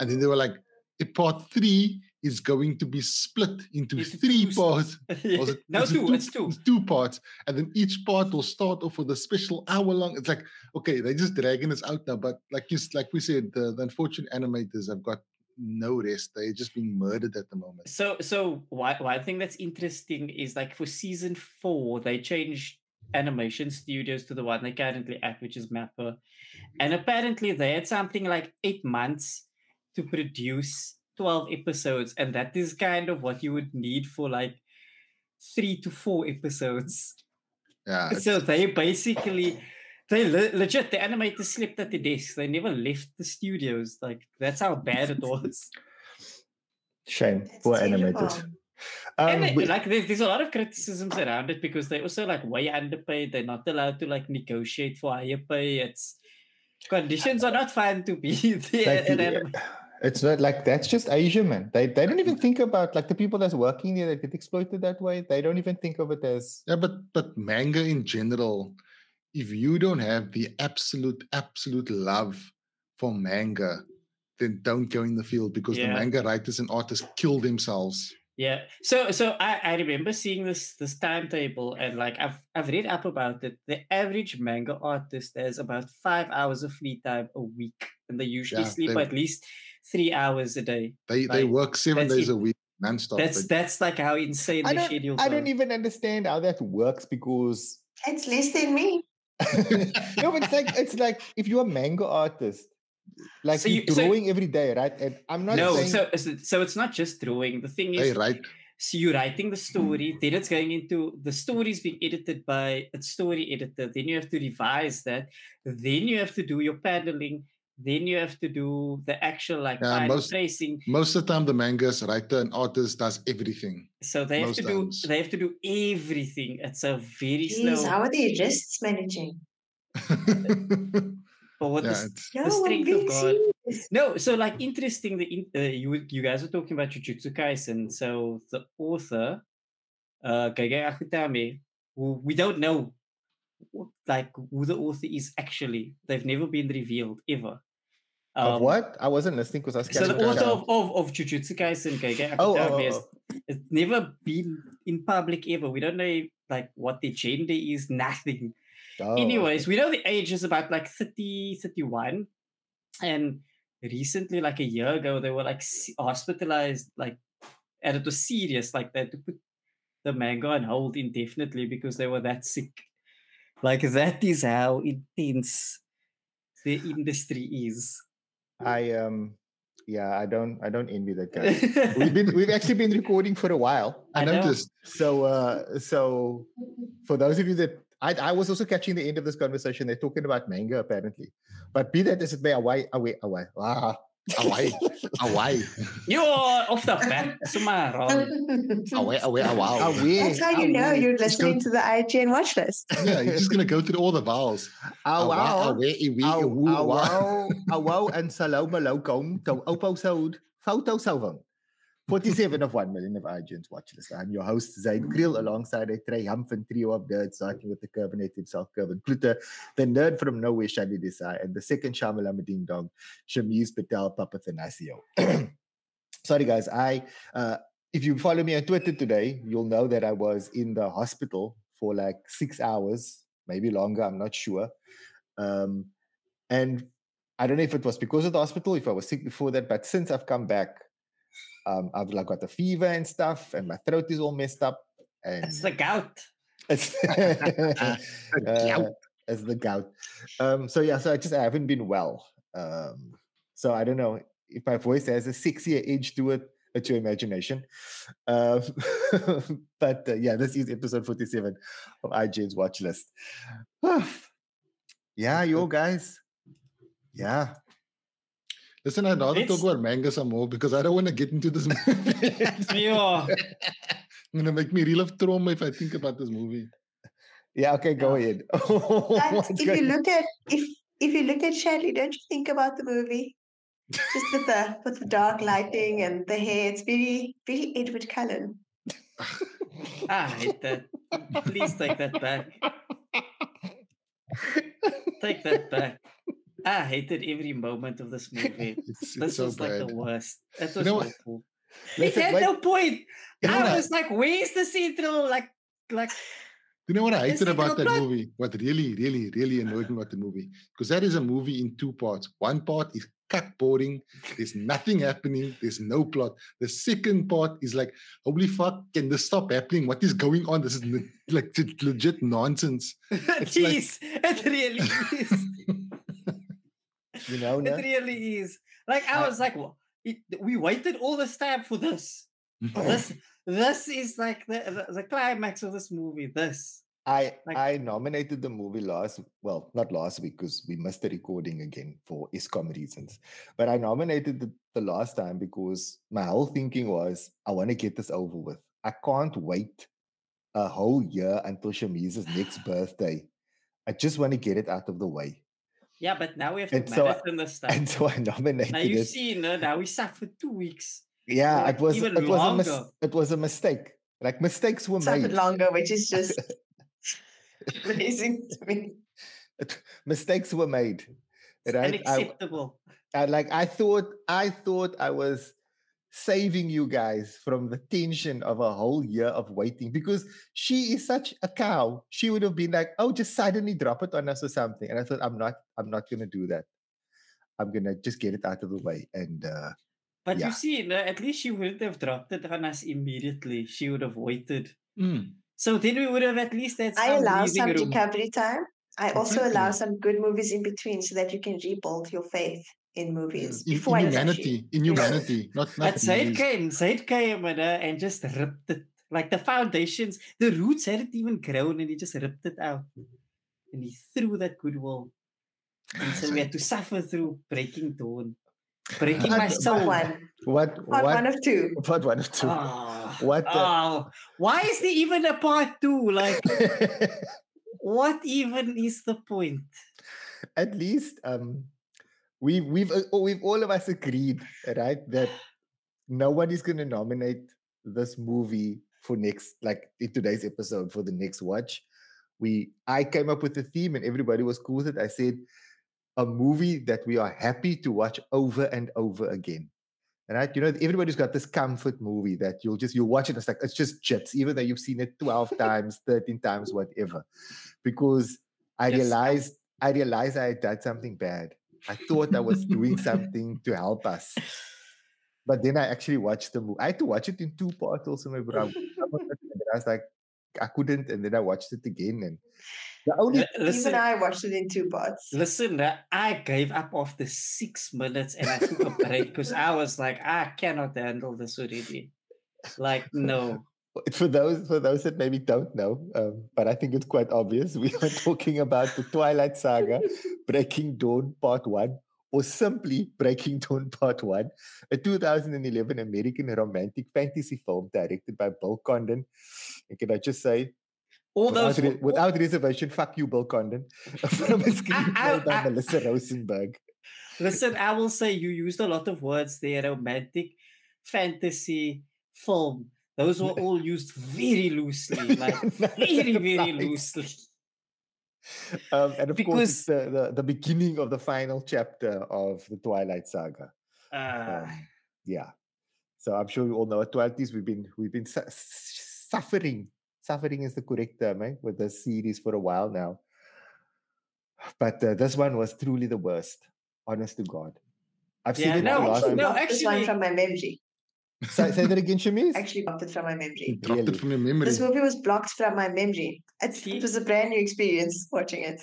And then they were like, part three is going to be split into it's three parts. it, no, two, two, it's two. Two parts. And then each part will start off with a special hour long. It's like, okay, they're just dragging us out now. But like you, like we said, the, the unfortunate animators have got no rest. They're just being murdered at the moment. So, so one, one thing that's interesting is like for season four, they changed animation studios to the one they currently at, which is Mappa. Mm-hmm. And apparently they had something like eight months to produce 12 episodes. And that is kind of what you would need for like three to four episodes. Yeah. So they basically they le- legit the animators slept at the desk. They never left the studios. Like that's how bad it was. Shame. Poor animators. Um, they, we, like there's, there's a lot of criticisms around it because they also like way underpaid. They're not allowed to like negotiate for higher pay. It's conditions are not fun to be there. Like, it's not like that's just Asia, man. They they don't even think about like the people that's working there that get exploited that way. They don't even think of it as yeah. But but manga in general, if you don't have the absolute absolute love for manga, then don't go in the field because yeah. the manga writers and artists kill themselves. Yeah. So so I, I remember seeing this this timetable and like I've I've read up about it. The average manga artist has about five hours of free time a week. And they usually yeah, sleep they, at least three hours a day. They like, they work seven days it. a week nonstop. That's but... that's like how insane I the schedule is. I don't even understand how that works because it's less than me. no, but it's like it's like if you're a manga artist, like so you, are drawing so, every day, right? And I'm not no. Saying... So so it's not just drawing. The thing oh, is, hey, right. So you're writing the story, then it's going into the story's being edited by a story editor. Then you have to revise that. Then you have to do your paneling. Then you have to do the actual like yeah, most, tracing. Most of the time, the manga's writer and artist does everything. So they have to times. do they have to do everything. It's a very Jeez, slow. How are the wrists managing? but what yeah, the, the strength of God. No, so like interesting. The uh, you you guys were talking about Jujutsu Kaisen. So the author, uh, Gege Akutami, who we don't know, like who the author is actually. They've never been revealed ever. Um, of what? I wasn't listening because I was. So the author of, of, of Jujutsu Kaisen, Gege oh, oh, oh, oh. has never been in public ever. We don't know like what their gender is. Nothing. Oh, Anyways, we know the age is about like 30, 31. And recently, like a year ago, they were like hospitalized, like, and it was serious. Like they had to put the manga on hold indefinitely because they were that sick. Like that is how intense the industry is. I um yeah, I don't I don't envy that guy. we've been we've actually been recording for a while. I, I noticed. So uh so for those of you that I, I was also catching the end of this conversation. They're talking about manga apparently, but be that as it may, away, away, away, ah, away, away. You're off the bat, away, away, away, away. That's how you know you're listening to the IGN watch list. Yeah, you're just gonna go through all the vowels. Away, away, away, away, away, and saloma lokom to oposode photo salving. 47 of 1 million of IGN's watch list. I'm your host, Zaid Kriel, alongside a triumphant trio of nerds, starting with the Curvinator himself, Kervyn Cloete, the nerd from nowhere, Shadi Desai, and the second Shamalama Ding Dong, Shameez Patel Papathanasiou. Sorry, guys. I, uh, if you follow me on Twitter today, you'll know that I was in the hospital for like six hours, maybe longer, I'm not sure. Um, and I don't know if it was because of the hospital, if I was sick before that, but since I've come back, um, I've like got the fever and stuff, and my throat is all messed up. And it's the gout. It's, the uh, it's the gout. Um, so yeah, so I just I haven't been well. Um, so I don't know if my voice has a six-year age to it. It's your imagination. Um, but uh, yeah, this is episode 47 of IGN's watch list. yeah, you guys. Yeah. Listen, I'd rather it's... talk about manga some more because I don't want to get into this movie. yeah. gonna make me relive trauma if I think about this movie. Yeah, okay, go ahead. Oh if you look at if if you look at Shelley, don't you think about the movie? Just with the with the dark lighting and the hair, it's very very Edward Cullen. I hate that. Please take that back. take that back. I hated every moment of this movie. It's, it's this so was bad. like the worst. It was you know awful. It had no point. You know I was I, like, where's the central like like Do you know what I hated about that plot? movie? What really, really, really annoyed me about the movie? Because that is a movie in two parts. One part is cut boring. There's nothing happening. There's no plot. The second part is like, holy fuck, can this stop happening? What is going on? This is like legit nonsense. It's is. Like, it really is. You know, no? it really is. Like I was like, well, it, we waited all this time for this. this this is like the, the, the climax of this movie. This. I like, I nominated the movie last well not last week because we missed the recording again for Eskom reasons, but I nominated the, the last time because my whole thinking was I want to get this over with. I can't wait a whole year until Shameez's next birthday. I just want to get it out of the way. Yeah, but now we have to and so I, this stuff. And so I nominated now you've it. seen uh, now we sat for two weeks. Yeah, like it was it was a mis- it was a mistake. Like mistakes were made. longer, which is just amazing to me. mistakes were made. Right? Unacceptable. I, I, like I thought I thought I was saving you guys from the tension of a whole year of waiting because she is such a cow. She would have been like, "Oh, just suddenly drop it on us or something." And I thought, "I'm not. I'm not going to do that. I'm going to just get it out of the way." And uh, but yeah. you see, at least she wouldn't have dropped it on us immediately. She would have waited. Mm. So then we would have at least had I allow some room. recovery time. I also allow some good movies in between so that you can rebuild your faith in movies. In, in humanity, in humanity, not, not But Zaid came, Zaid came and, uh, and just ripped it. Like the foundations, the roots hadn't even grown and he just ripped it out. And he threw that goodwill. And so we had to suffer through breaking dawn. Breaking my soul. One. What? Part what, one of two. Part one of two. Oh, what? The, oh, why is there even a part two? Like, what even is the point? At least, um, we we've uh, we've all of us agreed, right, that no one is going to nominate this movie for next, like in today's episode for the next watch. We I came up with the theme and everybody was cool with it. I said a movie that we are happy to watch over and over again. Right? You know, everybody's got this comfort movie that you'll just you'll watch it, it's like it's just jets, even though you've seen it 12 times, 13 times, whatever. Because I yes. realized I realized I had done something bad. I thought I was doing something to help us. But then I actually watched the movie. I had to watch it in two parts also, my brother. I was like, I couldn't, and then I watched it again, and the only listen, even I watched it in two parts. Listen, I gave up after six minutes, and I took a break because I was like, I cannot handle this already. Like, no. For those for those that maybe don't know, um, but I think it's quite obvious, we are talking about the Twilight Saga, Breaking Dawn Part One, or simply Breaking Dawn Part One, a 2011 American romantic fantasy film directed by Bill Condon. And can I just say, all without those re- without reservation, fuck you, Bill Condon. From a screenplay by I, Melissa Rosenberg. Listen, I will say you used a lot of words there: romantic, fantasy, film. Those were all used very loosely, like very, very loosely. Um, and of because, course, it's the, the, the beginning of the final chapter of the Twilight Saga. Uh, um, yeah, so I'm sure you all know at Twilighties we've been we've been su- suffering suffering is the correct term eh, with the series for a while now. But uh, this one was truly the worst, honest to God. I've yeah, seen it no, last no, actually, this one from my memory. Say, say that again, Shameez? Actually, blocked it from my memory. Dropped really? it from your memory. This movie was blocked from my memory. It, it was a brand new experience watching it.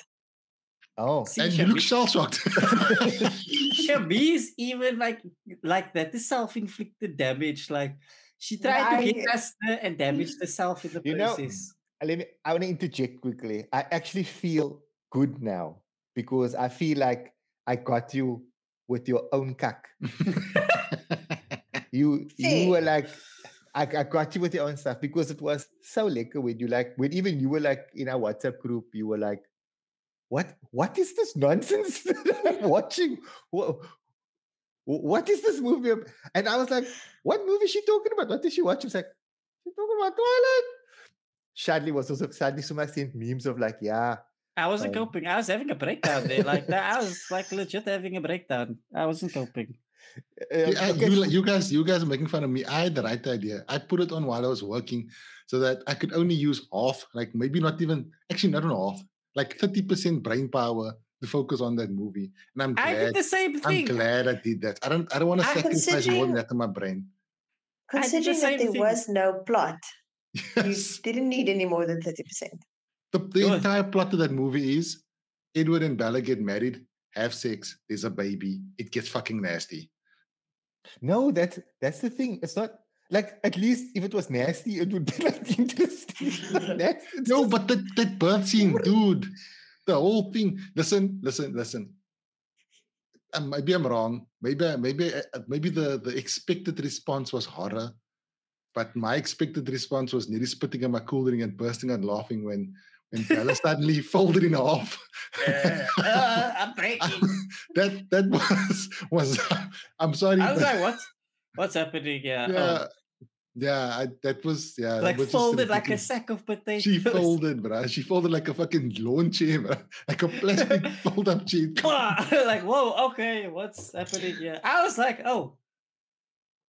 Oh, See, and you look shell shocked. Shameez even like like that is self inflicted damage. Like she tried to hit us and damage herself in the you process. Know, let me, I want to interject quickly. I actually feel good now because I feel like I got you with your own cuck. you you were like I, I got you with your own stuff because it was so lekker when you like when even you were like in our WhatsApp group, you were like, What what is this nonsense that I'm watching? What, what is this movie? And I was like, what movie is she talking about? What did she watch? She was like, she's talking about Twilight. Shadley was also Shadley Sumac sent memes of like, yeah. I wasn't um, coping. I was having a breakdown there. Like that, I was like legit having a breakdown. I wasn't coping. Uh, okay. you, you, guys, you guys are making fun of me. I had the right idea. I put it on while I was working, so that I could only use half, like maybe not even, actually not half, like thirty percent brain power to focus on that movie. And I'm glad. I did the same thing. I'm glad I did that. I don't. I don't want to sacrifice more than that to my brain. Considering the that there thing. was no plot, yes. you didn't need any more than thirty percent. The, the entire plot of that movie is Edward and Bella get married, have sex, there's a baby, it gets fucking nasty. No, that's that's the thing. It's not like at least if it was nasty, it would be like interesting. no, but that that birth scene, dude, the whole thing. Listen, listen, listen. Um, maybe I'm wrong. Maybe maybe uh, maybe the the expected response was horror, but my expected response was nearly spitting in my cooling and bursting out laughing when and Bella suddenly folded in half. Yeah. Uh, I'm breaking. that that was was. I'm sorry. I was like, what? What's happening? Yeah. Yeah. Oh. Yeah, I, that was yeah. Like was folded like a sack of potatoes. She folded, bro. She folded like a fucking lawn chair, bro. Like a plastic fold up chair. like whoa, okay, what's happening here? I was like, oh,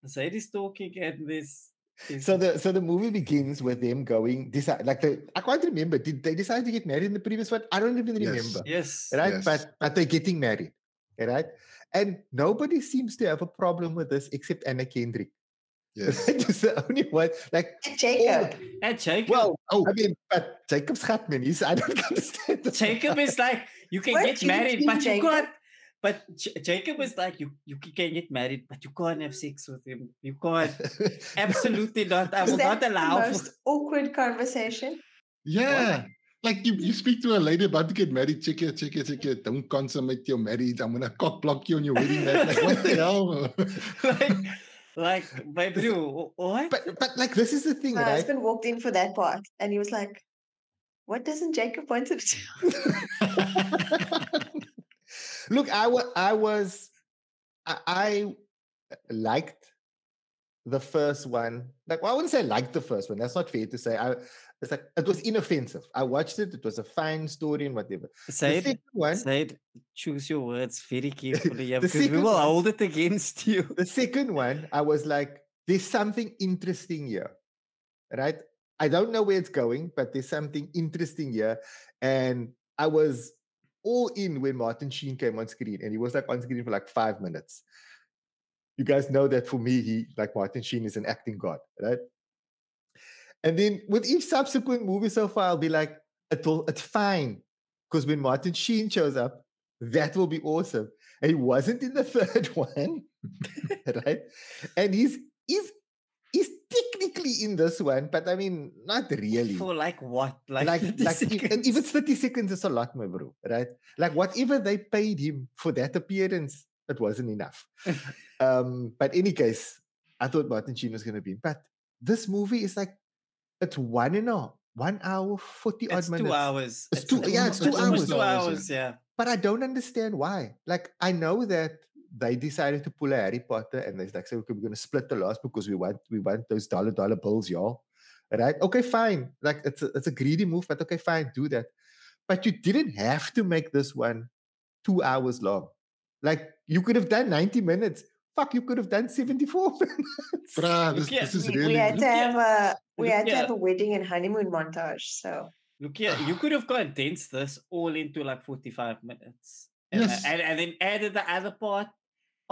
Sadie's talking and this so the so the movie begins with them going decide like the I can't remember did they decide to get married in the previous one? I don't even remember. Yes, yes. right? Yes. but but they're getting married right? And nobody seems to have a problem with this except Anna Kendrick. Yes. Just the only one like Jacob. and Jacob. Well oh I mean but Jacob's Schatman he's I don't understand Jacob is like you can what get married but Jacob? you can't but J- Jacob was like, you you can get married, but you can't have sex with him. You can't. Absolutely not. I will not allow. The most awkward conversation. Yeah. What? Like you, you speak to a lady about to get married, check it, check it, check it. Don't consummate your marriage. I'm gonna cock block you on your wedding night. Like what the hell? like, like, baby, what? But but like this is the thing. My right? husband walked in for that part, and he was like, "What doesn't Jacob want to do?" Look, I was, I was, I, I uh, liked the first one. Like, well, I wouldn't say I liked the first one. That's not fair to say. I, it's like it was inoffensive. I watched it. It was a fine story and whatever. Say it. One, say it. Choose your words very carefully. Yeah, because we will one, hold it against you. The second one, I was like, "There's something interesting here, right? I don't know where it's going, but there's something interesting here." And I was all in when Martin Sheen came on screen, and he was like on screen for like five minutes. You guys know that for me, he like Martin Sheen is an acting god, right? And then with each subsequent movie so far, I'll be like, it will, it's fine. Because when Martin Sheen shows up, that will be awesome. And he wasn't in the third one, right? And he's technically in this one, but I mean, not really. For like what? Like, like, like if, if it's 30 seconds, it's a lot, my bro, right? Like whatever they paid him for that appearance, it wasn't enough. um, but any case, I thought Martin Sheen was going to be. But this movie is like, it's one and a one hour, 40 odd minutes. two hours. It's, it's two, yeah, it's two it's hours. Two hours, yeah. But I don't understand why. Like, I know that they decided to pull a Harry Potter and they're like, so okay, we're going to split the loss because we want we want those dollar dollar bills, y'all. Right? Okay, fine. Like it's a, it's a greedy move, but okay, fine, do that. But you didn't have to make this one two hours long. Like you could have done 90 minutes. Fuck, you could have done 74 minutes. Bruh, this, this is really we had to have a we had to have a wedding and honeymoon montage. So look here, you could have condensed this all into like 45 minutes. And, yes. and, and then added the other part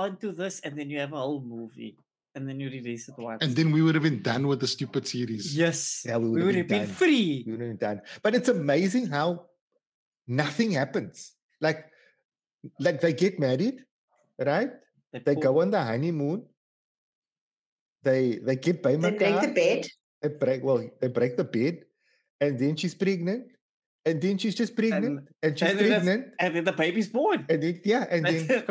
onto this, and then you have a whole movie, and then you release it once. And then we would have been done with the stupid series. Yes. Yeah, we would, we would have been, been free. We would have been done. But it's amazing how nothing happens. Like, like they get married, right? They, they go on the honeymoon. They they get by They break the bed. They break well, they break the bed, and then she's pregnant, and then she's just pregnant, and, and she's and pregnant, and then the baby's born. And then yeah, and then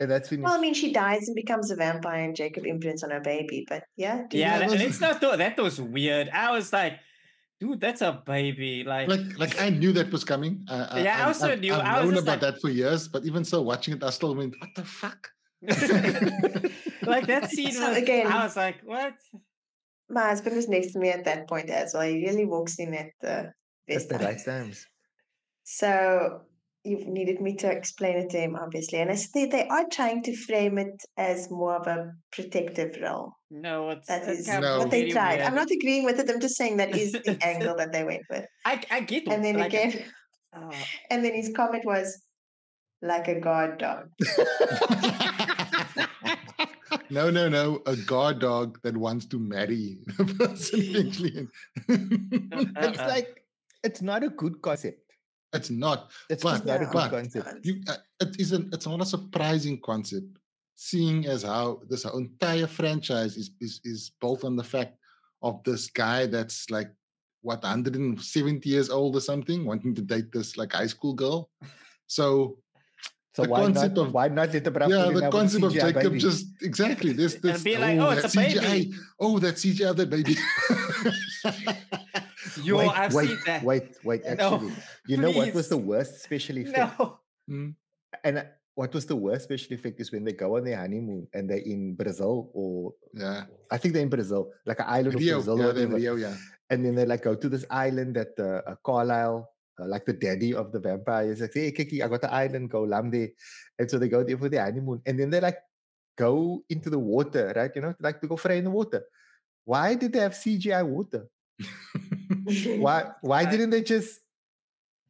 klar. And that's finished. Well, I mean, she dies and becomes a vampire, and Jacob imprints on her baby. But yeah, yeah, that, was, it's not that was weird. I was like, dude, that's a baby. Like, like, like I knew that was coming. Uh, yeah, I, I also I've, knew. I've I known about like, that for years, but even so, watching it, I still went, "What the fuck." like that scene was again. I was like, "What?" my husband was next to me at that point as well. He really walks in at the best at the right times. So you needed me to explain it to him, obviously. And I said they are trying to frame it as more of a protective role. No, it's that is no. what they tried. I'm not agreeing with it. I'm just saying that is the angle that they went with. I, I get it. And then like, again, uh, and then his comment was like a guard dog. no, no, no. A guard dog that wants to marry the person eventually. it's uh. like it's not a good concept. It's not. It's but, not a good concept. You, uh, it isn't. It's not a surprising concept, seeing as how this entire franchise is is is built on the fact of this guy that's like what 170 years old or something, wanting to date this like high school girl. So so the why concept not, of why not let the yeah the concept of Jacob baby. just exactly this this and be like oh, oh it's a CGI. baby oh that CGI that baby Yo, wait, I've wait, seen that. Wait, wait, actually. No, you know what was the worst special effect? No. Hmm? And what was the worst special effect is when they go on their honeymoon and they're in Brazil or yeah, I think they're in Brazil, like an island Rio, of Brazil. Yeah, Rio, yeah. And then they like go to this island that uh, uh, Carlisle, uh, like the daddy of the vampires, like, hey, Kiki, I got the island, go lamb there. And so they go there for the honeymoon. And then they like go into the water, right? You know, like to go fry in the water. Why did they have CGI water? why why didn't they just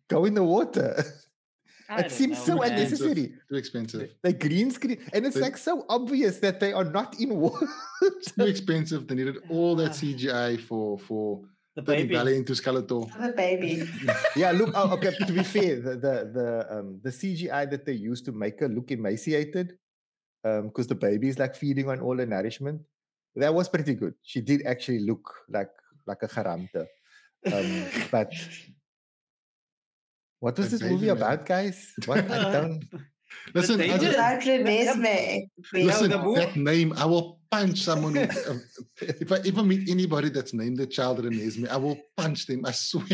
go in the water? it seems know, so man. unnecessary. Too expensive. The green screen, and it's they, like so obvious that they are not in water. too expensive. They needed all that CGI for for the baby ballet into Skeletor. The baby. yeah, look. Oh, okay. To be fair, the the the um the CGI that they used to make her look emaciated, um, because the baby is like feeding on all the nourishment. That was pretty good. She did actually look like like a charamte. Um, but what was this movie about, guys? What I don't. Listen, I just, listen that name, I will punch someone. Who, um, if I ever meet anybody that's named the child Renesmee, I will punch them. I swear.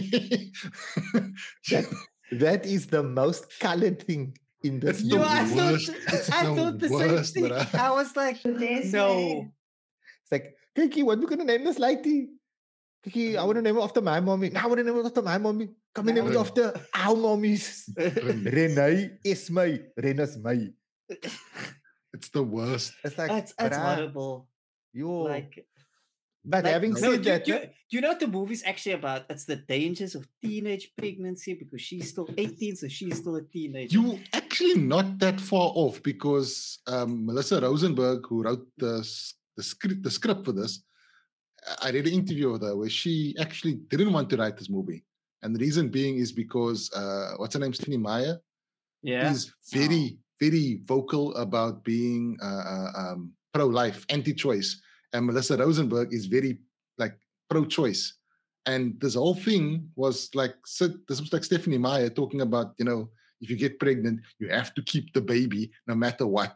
that, that is the most colored thing in this it's the I worst. Thought, it's I the thought the worst, same thing. I was like, no. It's like, Kiki, what are we going to name this lady? Kiki, I want to name it after my mommy. No, I want to name it after my mommy. Come and name it after our mommies. Renee is my. Rena's my. It's the worst. It's like that's, that's horrible. You like but like, having said do, that, do, do, you know what the movie's actually about? It's the dangers of teenage pregnancy because she's still 18, so she's still a teenager. You actually not that far off because um, Melissa Rosenberg, who wrote the the script the script for this, I did an interview with her where she actually didn't want to write this movie, and the reason being is because uh, what's her name, Stephenie Meyer, yeah, is very. Very vocal about being uh, uh um, pro-life, anti-choice and Melissa Rosenberg is very like pro-choice. And this whole thing was like this was like Stephenie Meyer talking about, you know, if you get pregnant, you have to keep the baby no matter what.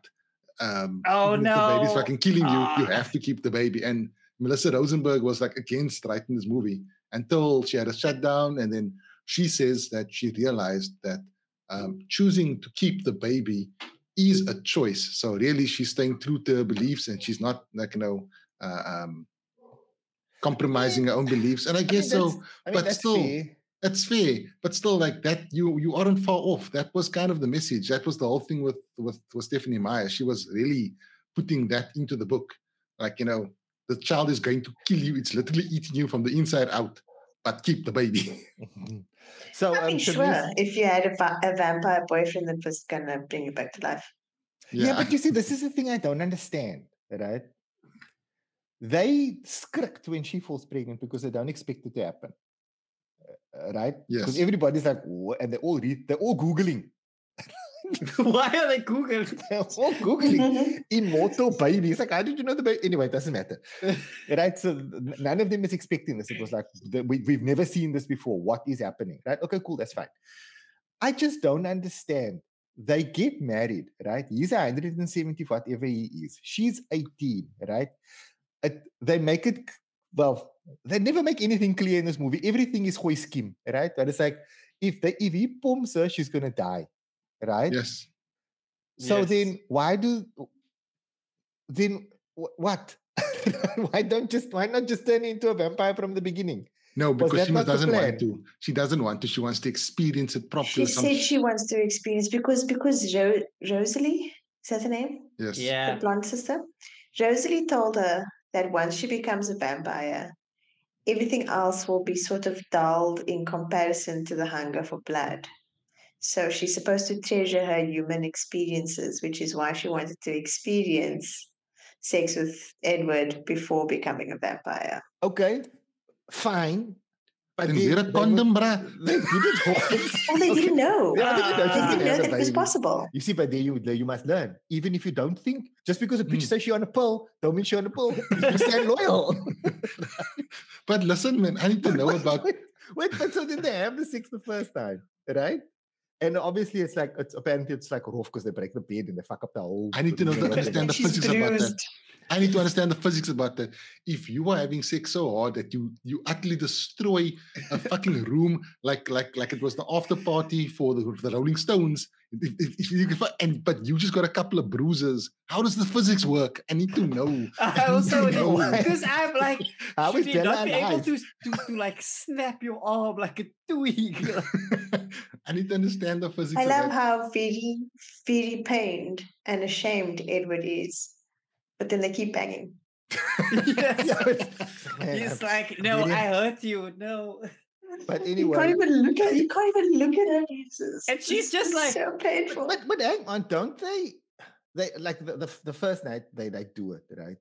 Um, oh no, the baby's fucking killing you. You ah. have to keep the baby. And Melissa Rosenberg was like against writing this movie until she had a shutdown, and then she says that she realized that um, choosing to keep the baby is a choice. So really, she's staying true to her beliefs, and she's not like you know uh, um, compromising her own beliefs. And I guess I mean, so, I mean, but still, fair. it's fair. But still, like that, you you aren't far off. That was kind of the message. That was the whole thing with with, with Stephenie Meyer. She was really putting that into the book. Like you know, the child is going to kill you. It's literally eating you from the inside out. But keep the baby. so I'm um, sure if you had a, a vampire boyfriend that was gonna bring you back to life. Yeah. yeah, but you see, this is the thing I don't understand, right? they script when she falls pregnant because they don't expect it to happen. Uh, right? Yes. Because everybody's like, what? and they all read, they're all Googling. Why are they Googling? they're all Googling immortal babies. Like, how did you know the baby? Anyway, it doesn't matter. right? So none of them is expecting this. It was like, we, we've never seen this before. What is happening? Right? Okay, cool. That's fine. I just don't understand. They get married, right? He's 170, whatever he is. She's 18, right? it, they make it well. They never make anything clear in this movie. Everything is goy scheme, right? But it's like if they if he pumps her, she's gonna die, right? Yes. So yes. then why do then what? why don't just why not just turn into a vampire from the beginning? No, because she doesn't want to. She doesn't want to. She wants to experience it properly. She said she wants to experience because because Ro- Rosalie is that the name? Yes. Yeah. The blonde sister. Rosalie told her that once she becomes a vampire, everything else will be sort of dulled in comparison to the hunger for blood. So she's supposed to treasure her human experiences, which is why she wanted to experience sex with Edward before becoming a vampire. Okay, fine. But they, weer 'n condom, bruh. They didn't Oh, they didn't know. Yeah, they didn't know. They didn't know that it was possible. You see, but there you you must learn. Even if you don't think, just because a bitch says she on a pill, don't mean she on a pill. You stand loyal. But listen, man, I need to know about. wait, wait, but so did they have the sex the first time, right? And obviously, it's like it's apparently it's like rough because they break the bed and they fuck up the whole. I need to know the, understand the She's physics about that. I need to understand the physics about that. If you are having sex so hard that you you utterly destroy a fucking room like like like it was the after party for the, the Rolling Stones, if, if, if you, and but you just got a couple of bruises, how does the physics work? I need to know. I also No. because I'm like, How is should you not be able to, to to like snap your arm like a twig? I need to understand the physics. I of love how very, very pained and ashamed Edward is. But then they keep banging. yes. Yeah, but- man, He's like, no, really- I hurt you, no. But You anyway, can't even look at you can't even look at her. It's And she's it's just like- so painful. but but hang on, don't they? They like the, the, the first night they like do it right.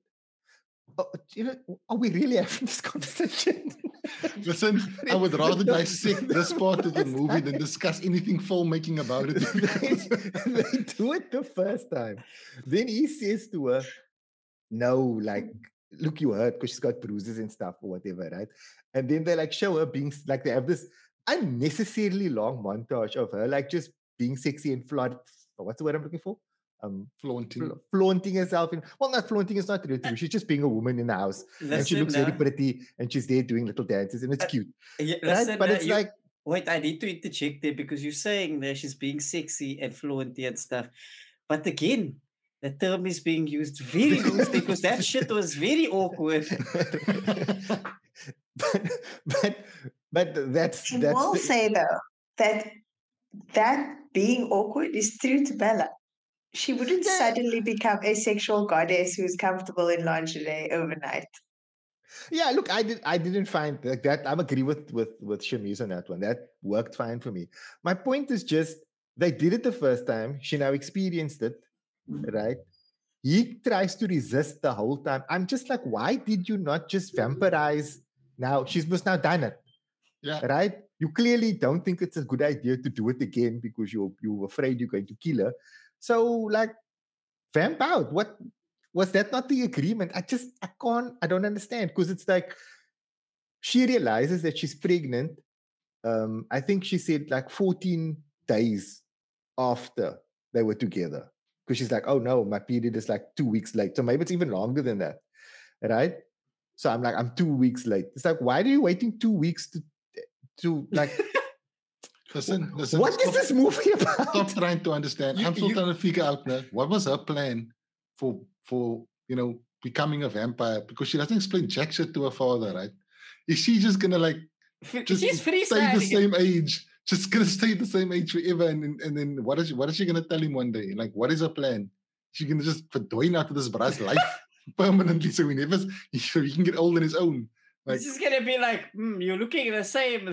Oh, you know, are we really having this conversation? Listen, I would rather dissect this part of the movie than discuss anything filmmaking about it. they, they do it the first time. Then he says to her, No, like, look, you hurt because she's got bruises and stuff or whatever, right? And then they like show her being like they have this unnecessarily long montage of her like just being sexy and flaunt. What's the word I'm looking for? Um, Flaunting. fla- flaunting herself in well, not flaunting is not really true. She's just being a woman in the house, and she Listen, looks very uh, pretty, and she's there doing little dances, and it's Uh, cute, yeah, right? But uh, it's you- like Wait, I need to interject there because you're saying that she's being sexy and fluenty and stuff. But again, the term is being used very loosely because that shit was very awkward. but but but that's I that's will the- say though that that being awkward is true to Bella. She wouldn't Yeah. suddenly become a sexual goddess who's comfortable in lingerie overnight. yeah. Look, I did I didn't find like that. I'm agree with with with Shameez on that one. That worked fine for me. My point is just they did it the first time. She now experienced it, right? He tries to resist the whole time. I'm just like, why did you not just vampirize? Now she's was now done it. Yeah. right? You clearly don't think it's a good idea to do it again because you're you're afraid you're going to kill her. So like vamp out. What was that not the agreement? I just I can't I don't understand because it's like she realizes that she's pregnant. Um, I think she said like 14 days after they were together. Because she's like, oh no, my period is like two weeks late. So maybe it's even longer than that. Right? So I'm like, I'm two weeks late. It's like, why are you waiting two weeks to to like Listen, listen. what is stop, this movie about? Stop trying to understand. You- I'm still you- trying to figure out now what was her plan for for you know becoming a vampire because she doesn't explain jack shit to her father, right? Is she just gonna like just She's stay the same age? Just gonna stay the same age forever, and then- and then what is she, what is she gonna tell him one day? Like, what is her plan? She gonna just verdwijn out of this bra's life permanently, so he never so he can get old on his own. Like, It's just gonna be like, hmm, you're looking the same.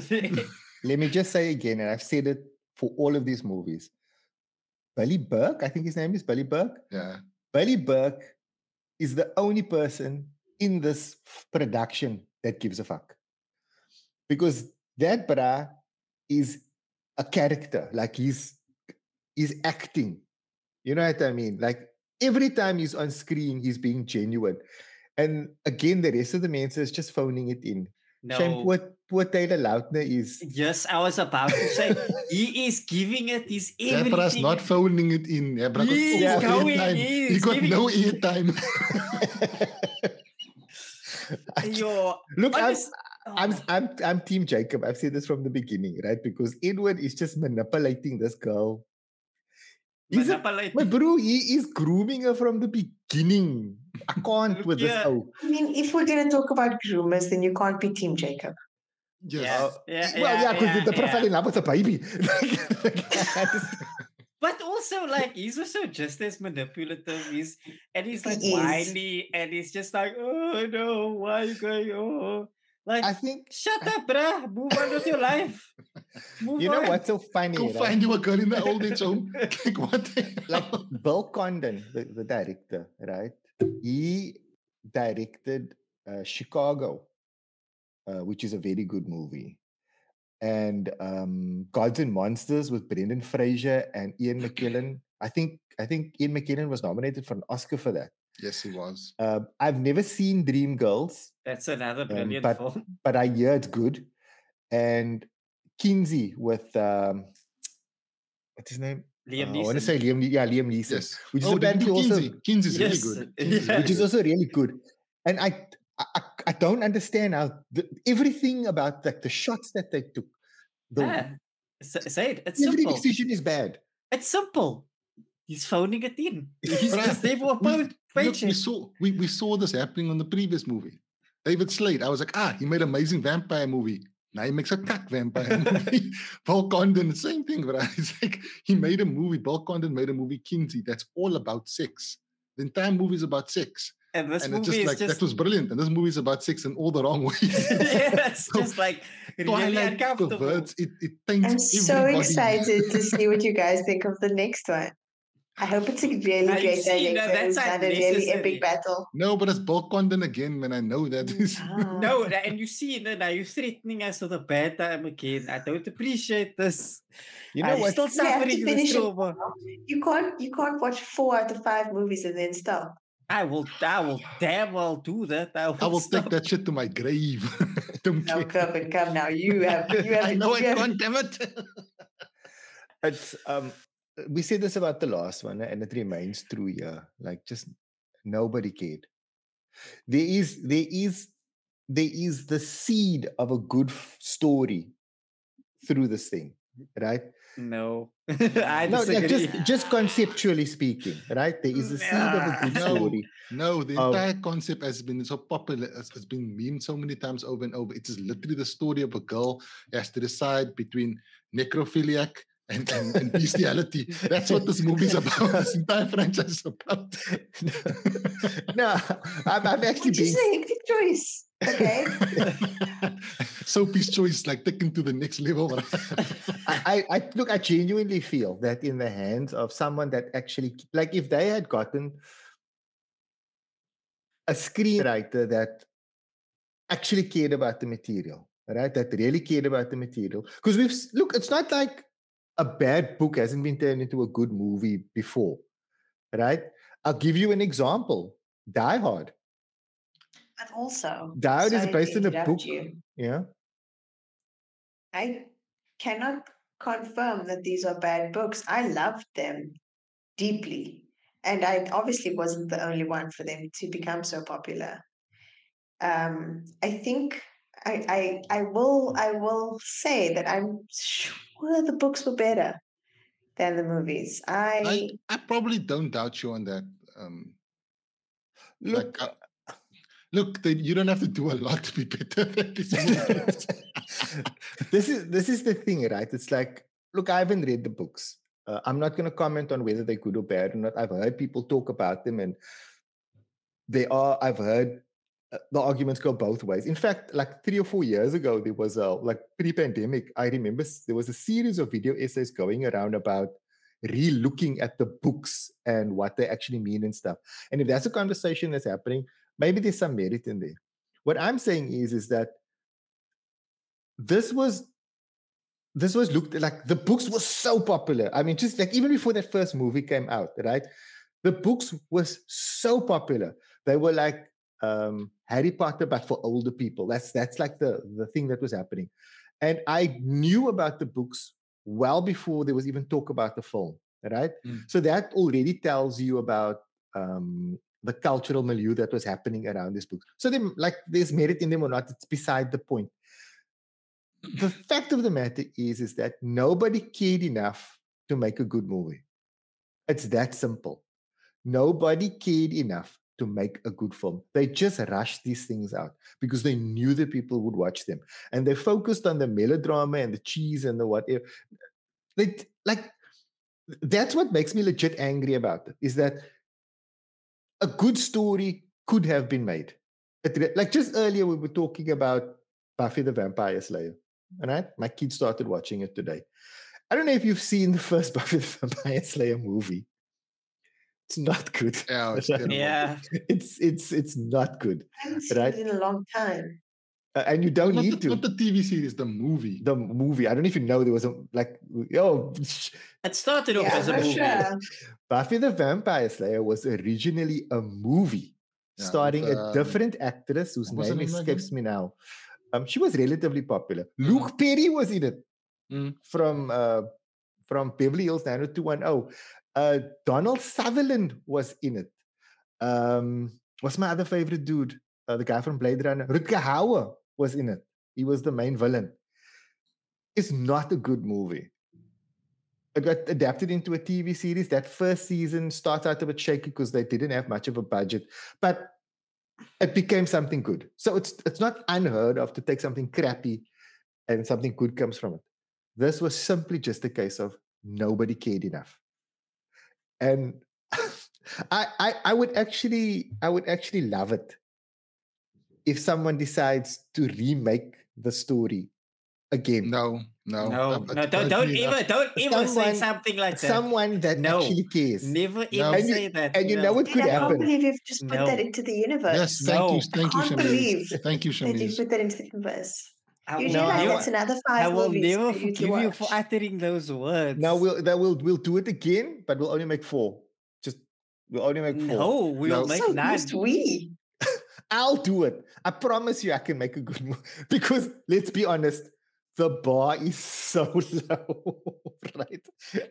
Let me just say again, and I've said it for all of these movies. Billy Burke, I think his name is Billy Burke. yeah, Billy Burke is the only person in this production that gives a fuck. Because that bra is a character, like he's he's acting. You know what I mean? Like every time he's on screen, he's being genuine. And again, the rest of the men is just phoning it in. Shame no. poor, poor Taylor Lautner is Yes, I was about to say he is giving it his that bra's not phoning it in. Yeah, bra got He's no going, airtime. he He is got no airtime. Your Look, honest- oh, I'm I'm Team Jacob. I've said this from the beginning, right? Because Edward is just manipulating this girl. He's a, manipulate- my bro, he is grooming her from the beginning. I can't with yeah. this. Oh. I mean, if we're going to talk about groomers, then you can't be Team Jacob. Yes. Yeah. Oh, yeah well, yeah, because yeah, the, the yeah. fell in love with a baby. but also, like, he's also just as manipulative. He's and he's like he whiny, and he's just like, oh no, why are you going? Oh, like, I think, shut up, bruh. Move on with your life. Move you know on. what's so funny? Go right? find you a girl in the old age home. like, what? like Bill Condon, the, the director, right? He directed uh, Chicago, uh, which is a very good movie. And um, Gods and Monsters with Brendan Fraser and Ian McKellen. I think I think Ian McKellen was nominated for an Oscar for that. Yes, he was. Uh, I've never seen Dreamgirls. That's another brilliant um, but, film. But I hear it's good. And Kinsey with um, what's his name? Liam Neeson. Uh, I want to say Liam, yeah, Liam Neeson. Yes. Which is oh, apparently also Kinsey's yes. really good. Kinsey's yeah. Which is also really good. And I, I, I don't understand how the, everything about like the shots that they took. The, yeah. Say it. It's every simple. decision is bad. It's simple. He's phoning it in. He's just there for a point. We, we saw we, we saw this happening on the previous movie. David Slade. I was like, ah, he made an amazing vampire movie. Now he makes a cut vampire movie. Bill Condon, same thing, but it's like he made a movie. Bill Condon made a movie, Kinsey, that's all about sex. The entire movie is about sex. And this and movie just is like just... that was brilliant. And this movie is about sex in all the wrong ways. yeah, it's so, just like really uncomfortable. Perverts, it, it I'm so excited to see what you guys think of the next one. I hope it's a really I great see, no, that's and a really epic battle. No, but it's Bill Condon again, man. I know that is. Ah. no, and you see, no, now you're threatening us with a bad time again. I don't appreciate this. You know I'm what? Still suffering this trauma. You can't, you can't watch four out of five movies and then stop. I will, I will damn well do that. I will, I will take that shit to my grave. don't no, come and come now. You have, you have. I know I have, can't, damn it. it's um we said this about the last one, and it remains true here. Like just nobody cared. There is there is there is the seed of a good story through this thing, right? No, I no, yeah, just just conceptually speaking, right? There is a seed of a good no, story. No, the entire concept has been so popular, has, has been memed so many times over and over. It is literally the story of a girl has to decide between necrophiliac and, and, and bestiality. That's what this movie's about. this entire franchise is about. no, I'm, I'm actually being. saying choice. Okay. Sophie's choice, like taken to the next level. I, I look. I genuinely feel that in the hands of someone that actually, like, if they had gotten a screenwriter that actually cared about the material, right? That really cared about the material. Because we've look, it's not like a bad book hasn't been turned into a good movie before, right? I'll give you an example Die Hard. But also, Die Hard is based on a book. You. Yeah. I cannot confirm that these are bad books. I loved them deeply. And I obviously wasn't the only one for them to become so popular. Um, I think I, I I will I will say that I'm sure the books were better than the movies. I I, I probably don't doubt you on that. Um, look, like, uh, look, you don't have to do a lot to be better than this. this is this is the thing, right? It's like, look, I haven't read the books. Uh, I'm not going to comment on whether they're good or bad or not. I've heard people talk about them, and they are. I've heard the arguments go both ways. In fact, like three or four years ago, there was a like pre-pandemic. I remember there was a series of video essays going around about re-looking at the books and what they actually mean and stuff. And if that's a conversation that's happening, maybe there's some merit in there. What I'm saying is, is that this was this was looked like the books were so popular. I mean, just like even before that first movie came out, right? The books was so popular. They were like um, Harry Potter, but for older people. That's that's like the the thing that was happening, and I knew about the books well before there was even talk about the film. Right, mm. so that already tells you about um, the cultural milieu that was happening around this book. So, they, like, there's merit in them or not, it's beside the point. The fact of the matter is, is that nobody cared enough to make a good movie. It's that simple. nobody cared enough to make a good film. They just rushed these things out because they knew the people would watch them. And they focused on the melodrama and the cheese and the whatever. They, like, that's what makes me legit angry about it is that a good story could have been made. Like just earlier, we were talking about Buffy the Vampire Slayer. All right. My kids started watching it today. I don't know if you've seen the first Buffy the Vampire Slayer movie. It's not good. Yeah, it's, yeah. it's it's it's not good. I haven't seen Right. it in a long time. Uh, and you don't not, need the, to. not the TV series, the movie. the movie. I don't know if you know there was a like oh It started off Yeah, as a for movie. sure. Buffy the Vampire Slayer was originally a movie Yeah, starring with, a um, different actress whose what was her name name escapes again? me now. Um, she was relatively popular. Mhm. Luke Perry was in it Mm. from uh, from Beverly Hills 90210. Uh, Donald Sutherland was in it. Um, what's my other favorite dude? Uh, the guy from Blade Runner. Rutger Hauer was in it. He was the main villain. It's not a good movie. It got adapted into a TV series. That first season starts out a bit shaky because they didn't have much of a budget, but it became something good. So it's it's not unheard of to take something crappy and something good comes from it. This was simply just a case of nobody cared enough. And I, I I would actually I would actually love it if someone decides to remake the story again. No, no, No, no, don't, don't honestly, ever, don't ever say something like that. Someone that No. actually cares. Never No. ever And you- say that. and you no. know what And could I can't believe you've just put No. that into the universe. Yes, thank No. you, thank you, I can't Shameez. believe Thank you, that you Shameez. put that into the universe. I Usually, will No, like, never- that's another I will never for you forgive you for uttering those words. Now we'll that will we'll do it again, but we'll only make four. Just we'll only make four. No, we'll No. make so nine. used we. I'll do it. I promise you I can make a good movie. Because let's be honest, the bar is so low, right?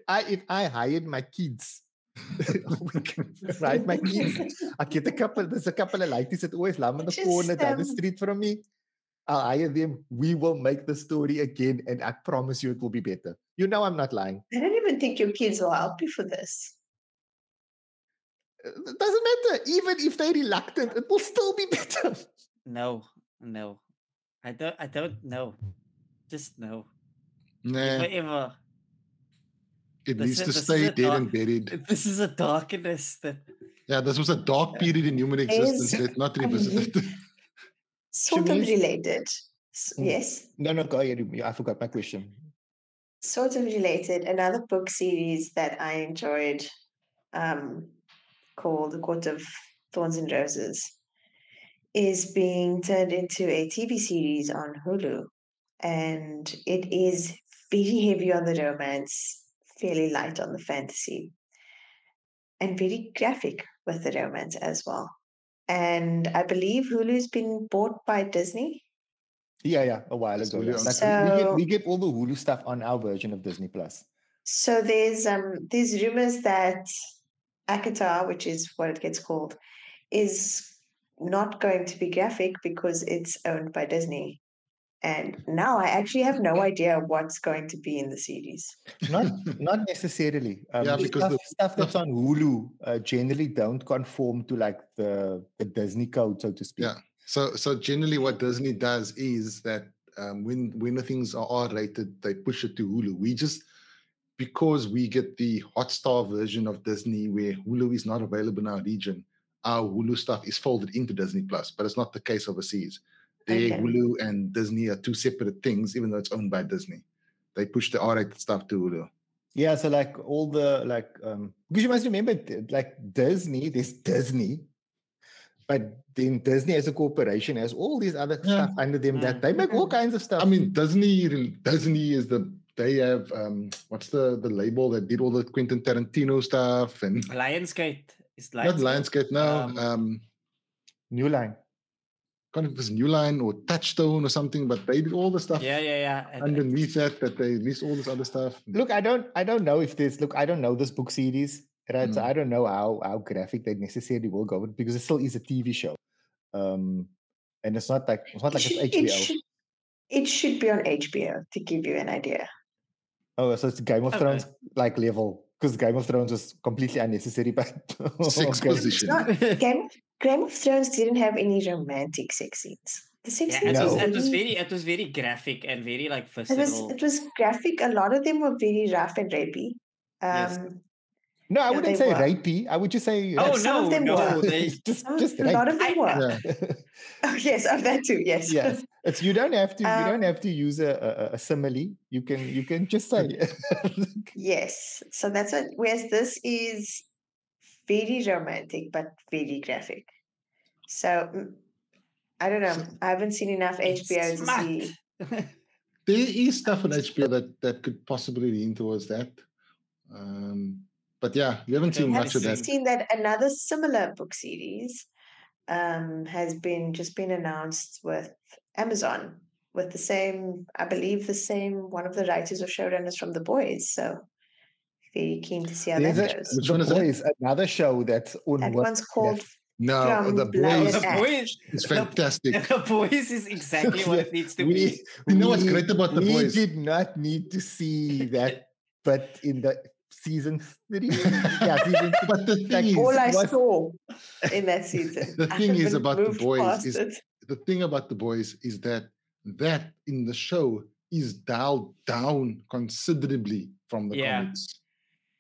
I if I hired my kids, oh we can- right? My kids, I get a couple, there's a couple of ladies that always lamb in the corner down the street from me. I'll hire them. We will make the story again, and I promise you it will be better. You know I'm not lying. I don't even think your kids will help you for this. Uh, it doesn't matter. Even if they're reluctant, it will still be better. No, no. I don't I don't know. Just no. Nah, Never ever. it This needs is- to stay dead dark- and buried. This is a darkness that Yeah, this was a dark period in human existence. Is- Let's not I mean, revisit it. Sort of related. Mm. Yes. No, no, go ahead. I forgot my question. Sort of related. Another book series that I enjoyed um, called The Court of Thorns and Roses is being turned into a TV series on Hulu. And it is very heavy on the romance, fairly light on the fantasy, and very graphic with the romance as well. And I believe Hulu's been bought by Disney. Yeah, yeah, a while ago. yeah. Like, we, we get, So- we get all the Hulu stuff on our version of Disney Plus. So there's um there's rumors that ACOTAR, which is what it gets called, is not going to be graphic because it's owned by Disney. And now I actually have no idea what's going to be in the series. Not not necessarily. Um, Yeah, because stuff, the- stuff that's on Hulu uh, generally don't conform to like the, the Disney code, so to speak. Yeah. So so generally what Disney does is that um, when when the things are R rated, they push it to Hulu. We just because we get the Hotstar version of Disney where Hulu is not available in our region, our Hulu stuff is folded into Disney Plus, but it's not the case overseas. Their Okay. Hulu and Disney are two separate things, even though it's owned by Disney. They push the R-rated stuff to Hulu. Yeah, so like all the like um because you must remember like Disney, there's Disney, but then Disney as a corporation has all these other Yeah. stuff under them that Mm. they make all kinds of stuff. I mean, Disney Disney is the they have um what's the the label that did all the Quentin Tarantino stuff and Lionsgate is not Lionsgate. Lionsgate now. Um, Um, New line. Kind of it was New Line or Touchstone or something, but they did all the stuff Yeah, yeah, yeah. And- and underneath that that they released all this other stuff. Look, I don't I don't know if this look, I don't know this book series, right? So Mm. I don't know how how graphic they necessarily will go because it still is a TV show. Um and it's not like it's not It like should, it's it, HBO. should, it should be on HBO to give you an idea. Oh, so it's Game of Okay. Thrones like level. Because Game of Thrones was completely unnecessary, but sex okay. position. Game, Game of Thrones didn't have any romantic sex scenes. The sex yeah, scenes it, was, it was very it was very graphic and very like physical. It was it was graphic. A lot of them were very rough and rapey. Um, yes. No, I wouldn't say were. rapey. I would just say oh no, of them no, were. They, just just a rape. lot of them were. Yeah. oh yes, of that too. Yes. Yes. It's you don't have to um, you don't have to use a, a, a, simile. You can you can just say. yes. So that's what. Whereas this is very romantic but very graphic. So mm, I don't know. I haven't seen enough HBO to see. there is stuff on HBO that that could possibly lean towards that. Um, but yeah, we haven't seen much of that. Seen that another similar book series um, has been just been announced with Amazon with the same, I believe, the same one of the writers or showrunners from The Boys. So very keen to see how There's that goes. Which one is Boys, Another show that's on that one's called. No, the boys, the boys is fantastic. The, the boys is exactly what it needs to we, be. You know what's great about the we boys? We did not need to see that, but in the season three. yeah, season But the thing like, is, all I saw in that season. The thing is about the boys is it. the thing about the boys is that that in the show is dialed down considerably from the yeah. comics.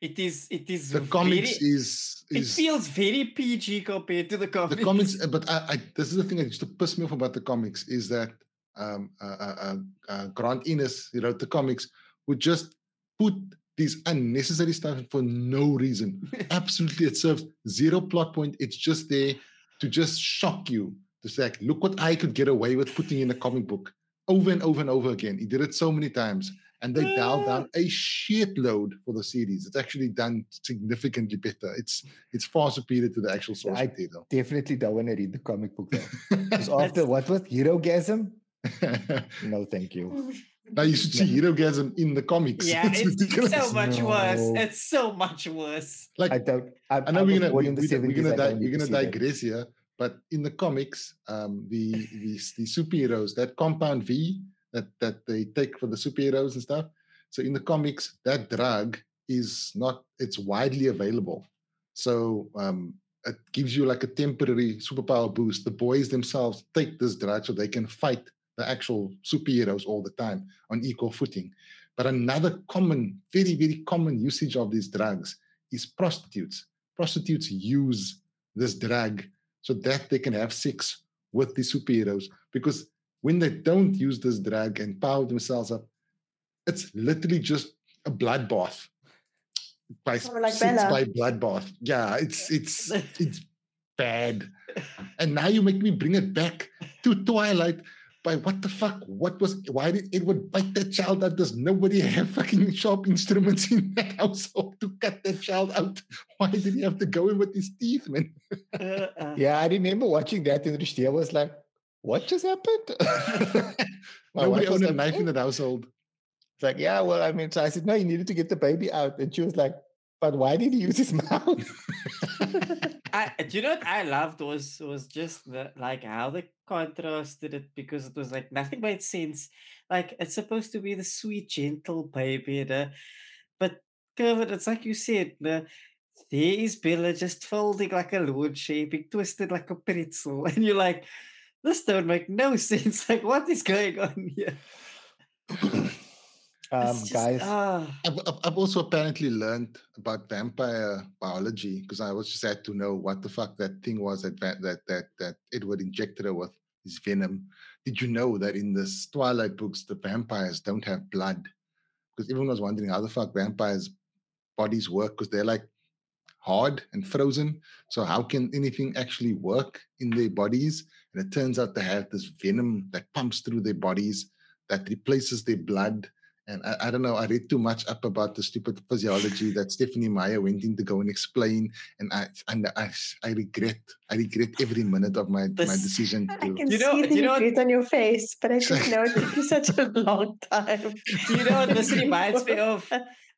It is. It is. The comics is, is. It feels very PG compared to the comics. The comics, but I, I this is the thing that used to piss me off about the comics is that um, uh, uh, uh, uh Grant Ennis, who wrote the comics, would just put these unnecessary stuff for no reason. Absolutely, it serves zero plot point. It's just there to just shock you. To say, like, look what I could get away with putting in a comic book over and over and over again. He did it so many times. And they dialed down mm. a shitload for the series. It's actually done significantly better. It's it's far superior to the actual source I material. Definitely don't want to read the comic book Because after what was Herogasm? no, thank you. Now you should see Herogasm in the comics. Yeah, it's, it's so much no. worse. It's so much worse. Like I don't. I, I know we're gonna we, are gonna di- we're gonna digress here, but in the comics, um, the the the superheroes that compound V that that they take for the superheroes and stuff. So in the comics, that drug is not. It's widely available. So um, it gives you like a temporary superpower boost. The boys themselves take this drug so they can fight the actual superheroes all the time on equal footing. But another common, very, very common usage of these drugs is prostitutes. Prostitutes use this drug so that they can have sex with the superheroes. Because when they don't use this drug and power themselves up, it's literally just a bloodbath. By like by bloodbath. Yeah, it's it's it's bad. And now you make me bring it back to Twilight by what the fuck? What was why did Edward bite that child out? Does nobody have fucking sharp instruments in that household to cut that child out? Why did he have to go in with his teeth, man? Uh, uh. Yeah, I remember watching that and Rishtia was like, what just happened? nobody owned a knife in that household. It's like, yeah, well, I mean, so I said, no, you needed to get the baby out. And she was like, but why did he use his mouth? I, do you know what I loved was was just the like how they contrasted it because it was like nothing made sense. Like it's supposed to be the sweet, gentle baby, the, but Kervyn, it's like you said, the, there is Bella just folding like a lawn shaping, twisted like a pretzel, and you're like, this don't make no sense. Like, what is going on here? um, just, guys. Uh, I've, I've also apparently learned about vampire biology because I was just had to know what the fuck that thing was that that that that Edward injected her with his venom. Did you know that in the Twilight books the vampires don't have blood? Because everyone was wondering how the fuck vampires' bodies work because they're like hard and frozen. So how can anything actually work in their bodies? And it turns out they have this venom that pumps through their bodies that replaces their blood and I, I, don't know, I read too much up about the stupid physiology that Stephenie Meyer went in to go and explain. And I and I, I regret, I regret every minute of my, this, my decision. To, I can you know, see the you know, regret on your face, but I just know it took you such a long time. You know what this reminds me of?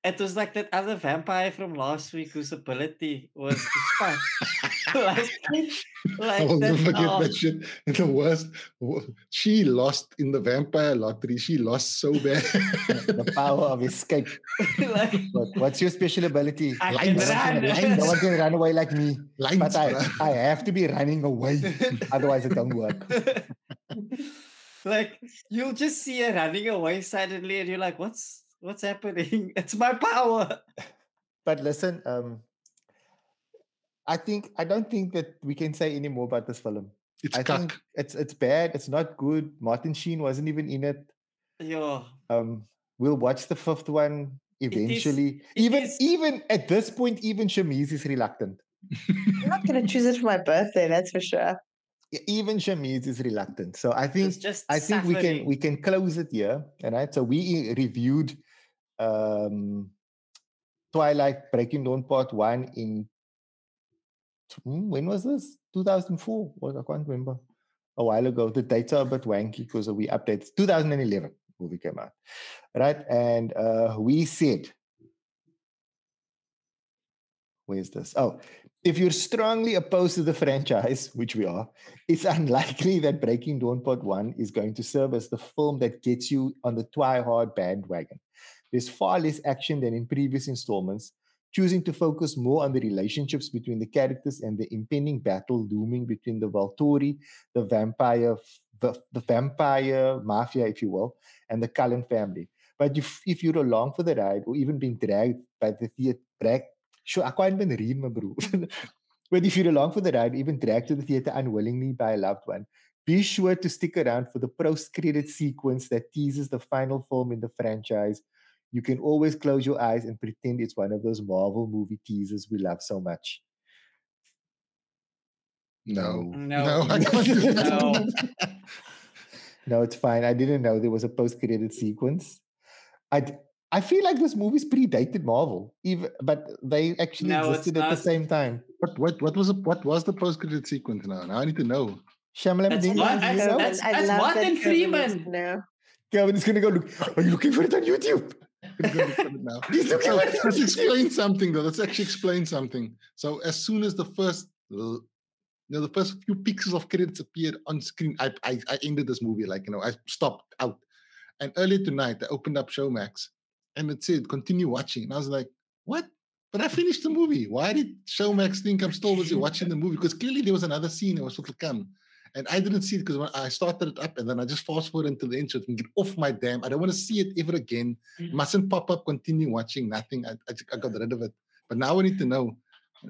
It was like that other vampire from last week whose ability was to spot. like, like I will never forget oh. that shit. And the worst, she lost in the vampire lottery. She lost so bad. the power of escape. like, what, what's your special ability? I lines, can run. No one can run away like me. Lines, but I, I have to be running away. Otherwise, it don't work. like you'll just see her running away suddenly, and you're like, "What's what's happening? It's my power." But listen, um, I think I don't think that we can say any more about this film. It's I cuck. think it's it's bad. It's not good. Martin Sheen wasn't even in it. Yeah. Um, we'll watch the fifth one eventually. It is, even is. even at this point, even Shameez is reluctant. I'm not gonna choose it for my birthday, that's for sure. Even Shameez is reluctant. So I think just I think we can we can close it here. All right. So we reviewed um Twilight Breaking Dawn Part One in when was this? 2004? What I can't remember. A while ago. The data a bit wanky because we updated. 2011 movie came out, right? And uh, we said, where's this? Oh, if you're strongly opposed to the franchise, which we are, it's unlikely that Breaking Dawn Part 1 is going to serve as the film that gets you on the Twilight bandwagon. There's far less action than in previous installments, choosing to focus more on the relationships between the characters and the impending battle looming between the Volturi, the vampire, the, the vampire mafia, if you will, and the Cullen family. But if, if you're along for the ride or even being dragged by the theater, drag, sure, I can't even read my but if you're along for the ride, even dragged to the theater unwillingly by a loved one, be sure to stick around for the post-credit sequence that teases the final film in the franchise you can always close your eyes and pretend it's one of those Marvel movie teasers we love so much. No. No. No. no. no, it's fine. I didn't know there was a post-credit sequence. I I feel like this movie's predated Marvel, even but they actually no, existed at the same time. What what what was a, what was the post-credit sequence now? Now I need to know. Shyamalan that's, what, that's, that's, that's Martin Freeman. No. Kervyn is gonna go look. Are you looking for it on YouTube? Now. so let's explain something though. Let's actually explain something. So as soon as the first you know, the first few pixels of credits appeared on screen, I, I I ended this movie. Like, you know, I stopped out. And earlier tonight, I opened up Showmax and it said continue watching. And I was like, what? But I finished the movie. Why did Showmax think I'm still busy watching the movie? Because clearly there was another scene that was supposed to come. And I didn't see it because when I started it up and then I just fast forward into the intro and get off my damn. I don't want to see it ever again. Mm-hmm. Mustn't pop up, continue watching, nothing. I, I, I, got rid of it. But now I need to know.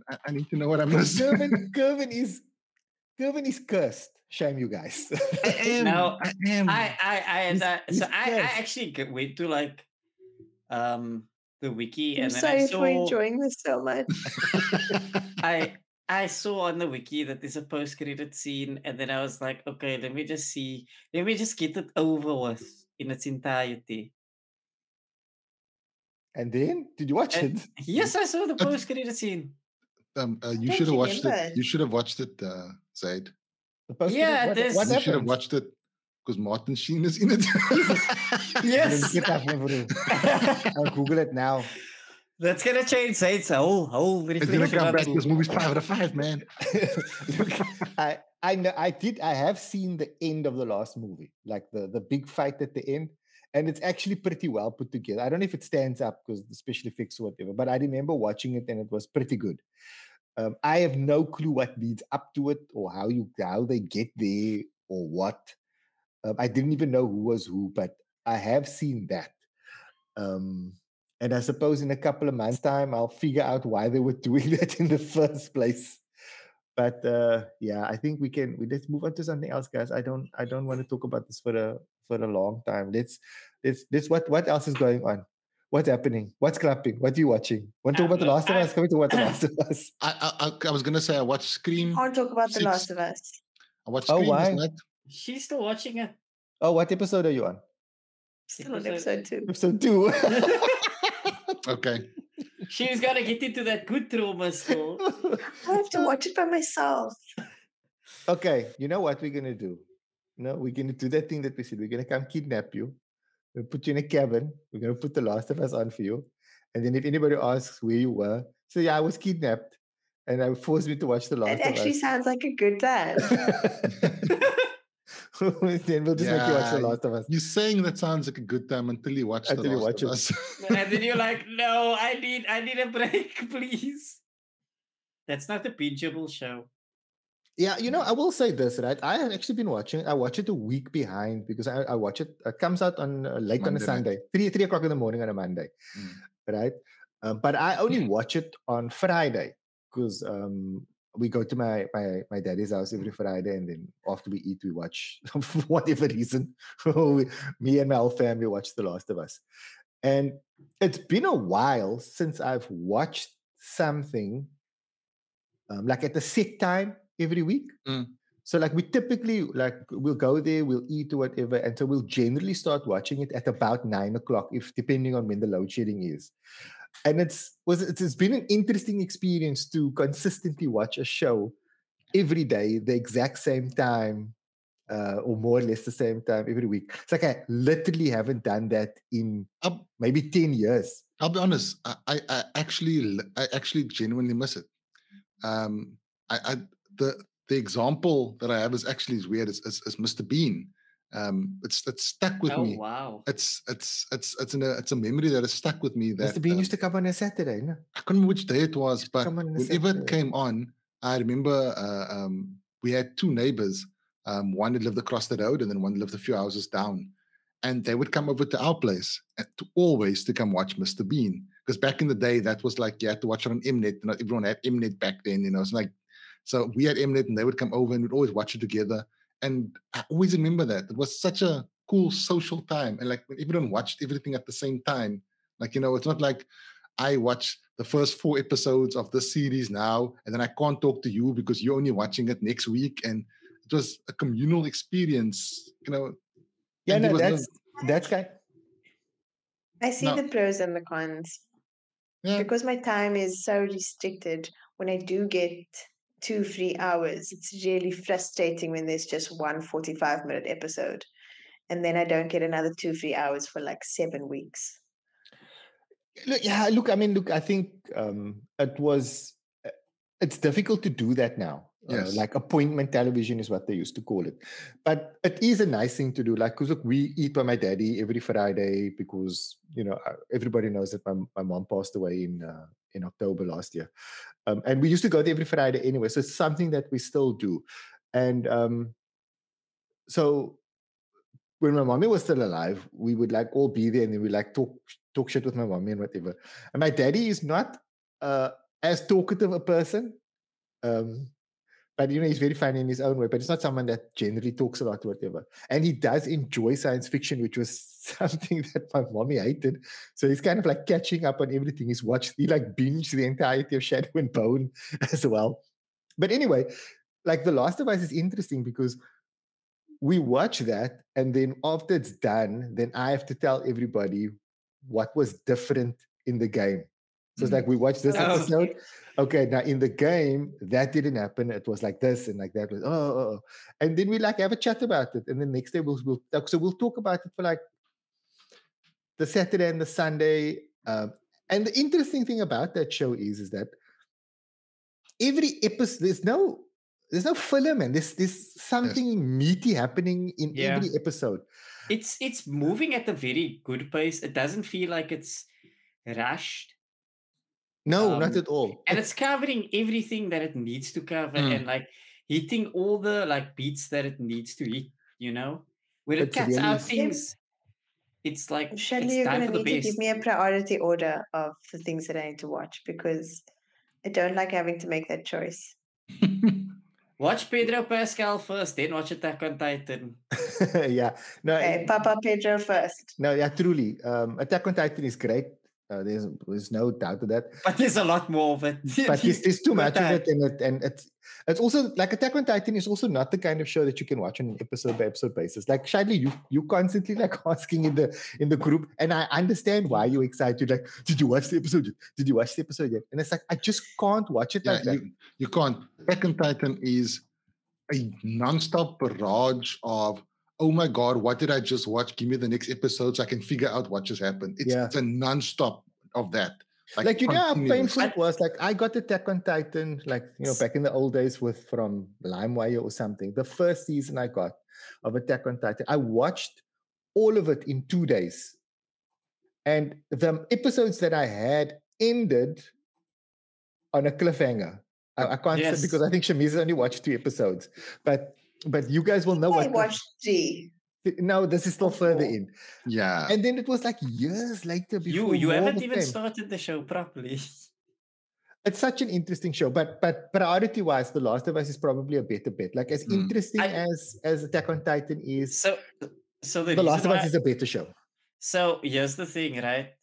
I, I need to know what I'm missing. Kervyn, Kervyn is Kervyn is cursed. Shame you guys. I am. No, I am. I I I and uh, so I, I actually went to like um the wiki I'm and then sorry I saw for enjoying this so much. I I saw on the wiki that there's a post-credit scene, and then I was like, okay, let me just see, let me just get it over with in its entirety. And then, did you watch And it? yes, I saw the post-credit scene. Um, uh, you should have watched it. You should have watched it, uh, Zaid. The post Yeah, what, this- what You should have watched it because Martin Sheen is in it. Yes, Get that one, bro. I'll Google it now. That's gonna change Zaid's whole whole It's gonna reflection come on back. it. This movie's five out of five, man. Look, I I know I did I have seen the end of the last movie, like the the big fight at the end, and it's actually pretty well put together. I don't know if it stands up because the special effects or whatever, but I remember watching it and it was pretty good. Um, I have no clue what leads up to it or how you how they get there or what. Um, I didn't even know who was who, but I have seen that. Um, and I suppose in a couple of months' time, I'll figure out why they were doing that in the first place. But uh, yeah, I think we can. We let's move on to something else, guys. I don't. I don't want to talk about this for a for a long time. Let's let's let's. What what else is going on? What's happening? What's clapping? What are you watching? Want to talk about the Uh, Last of I- Us? Can we talk about the Last of Us? I, I I- I was gonna say I watched Scream. Can't talk about The Last of Us. I watched Oh, Scream last why? night. She's still watching it. Oh, what episode are you on? Still on Episode- episode two. Episode two. Okay. She's gotta get into that good trauma still. I have to watch it by myself. okay, you know what we're gonna do? No, we're gonna do that thing that we said. We're gonna come kidnap you. We'll put you in a cabin. We're gonna put the Last of Us on for you. And then if anybody asks where you were, say, yeah, I was kidnapped. and I forced me to watch The Last it of Us. It actually sounds like a good time. then we'll just yeah, make you watch The Last of Us. You're saying that sounds like a good time until you watch until The Last you watch of it. Us. and then you're like, no, I need, I need a break, please. That's not a bingeable show. Yeah, you know, I will say this, right? I have actually been watching. I watch it a week behind because I, I watch it. It comes out on uh, late Monday on a Sunday, night. three three o'clock in the morning on a Monday, mm. right? Um, but I only watch it on Friday because um, we go to my my my daddy's house every Friday, and then after we eat, we watch for whatever reason. me and my whole family watch The Last of Us, and it's been a while since I've watched something um, like at the set time every week. Mm. So like we typically like we'll go there, we'll eat or whatever, and so we'll generally start watching it at about nine o'clock, if depending on when the load shedding is. And it's was it's been an interesting experience to consistently watch a show every day, the exact same time, uh, or more or less the same time every week. It's like I literally haven't done that in um, maybe ten years. I'll be honest. I, I actually I actually genuinely miss it. Um, I, I the the example that I have is actually as weird as, as, as Mr. Bean. Um, it's it's stuck with oh, me. Wow! It's it's it's it's a it's a memory that is stuck with me. That Mr. Bean uh, used to come on a Saturday. No? I can't remember which day it was, but whenever it came on, I remember uh, um, we had two neighbors. Um, one that lived across the road, and then one lived a few houses down. And they would come over to our place uh, to always to come watch Mr. Bean. Because back in the day, that was like you had to watch it on Mnet. Not everyone had Mnet back then, you know. It's like so we had Mnet and they would come over and we'd always watch it together. And I always remember that. It was such a cool social time. And like when everyone watched everything at the same time, like, you know, it's not like I watch the first four episodes of the series now, and then I can't talk to you because you're only watching it next week. And it was a communal experience, you know. Yeah, no, that's no... that's kind. I see no. the pros and the cons. Yeah. Because my time is so restricted, when I do get two, three hours. It's really frustrating when there's just one 45 minute episode. And then I don't get another two, three hours for like seven weeks. Look, yeah, look, I mean, look, I think um, it was, uh, it's difficult to do that now. Uh, yes. Uh, like appointment television is what they used to call it. But it is a nice thing to do. Like, because look, we eat by my daddy every Friday because, you know, uh, everybody knows that my, my mom passed away in uh, in October last year. Um, and we used to go there every Friday anyway. So it's something that we still do. And um, so when my mommy was still alive, we would like all be there and then we like talk talk shit with my mommy and whatever. And my daddy is not uh, as talkative a person. Um, but you know he's very funny in his own way but it's not someone that generally talks a lot whatever and he does enjoy science fiction which was something that my mommy hated. So he's kind of like catching up on everything. He's watched he like binged the entirety of shadow and bone as well. But anyway like the last of us is interesting because we watch that and then after it's done then i have to tell everybody what was different in the game. So it's mm. like we watch this oh, episode. Okay. now in the game, that didn't happen. It was like this and like that. Was, oh, oh, oh, and then we like have a chat about it. And then next day we'll, we'll talk. So we'll talk about it for like the Saturday and the Sunday. Um, and the interesting thing about that show is, is that every episode, there's no there's no filler, man. There's there's something yes. meaty happening in yeah. every episode. It's it's moving at a very good pace. It doesn't feel like it's rushed no, um, not at all. And it's covering everything that it needs to cover mm. and like hitting all the like beats that it needs to hit, you know? When it cuts really out things, it's like Surely it's you're gonna need to give me a priority order of the things that I need to watch because I don't like having to make that choice. Watch Pedro Pascal first, then watch Attack on Titan. yeah. No, okay, Papa Pedro first. No, yeah, truly. Um, Attack on Titan is great. Uh, there's there's no doubt of that. But there's a lot more of it. but there's, there's too much of it, and it and it's it's also like Attack on Titan is also not the kind of show that you can watch on an episode by episode basis. Like Shadley, you you constantly like asking in the in the group, and I understand why you're excited. Like, did you watch the episode? Did you watch the episode yet? And it's like I just can't watch it yeah, like that. You, you can't. Attack on Titan is a non-stop barrage of oh my god, what did I just watch? Give me the next episode so I can figure out what just happened. It's, yeah. it's a non-stop of that Like, like you know how painful it was. Like I got Attack on Titan, like you know, back in the old days with from LimeWire or something. The first season I got of Attack on Titan, I watched all of it in two days, and the episodes that I had ended on a cliffhanger. I, I can't yes. say because I think Shameez only watched two episodes, but but you guys will know what I what. watched three. No, this is still further in. Yeah. And then it was like years later before. You you haven't even started the show properly. It's such an interesting show, but but priority wise, The Last of Us is probably a better bet. Like as mm. interesting I, as as Attack on Titan is. So so the, the Last of Us is a better show. So here's the thing, right?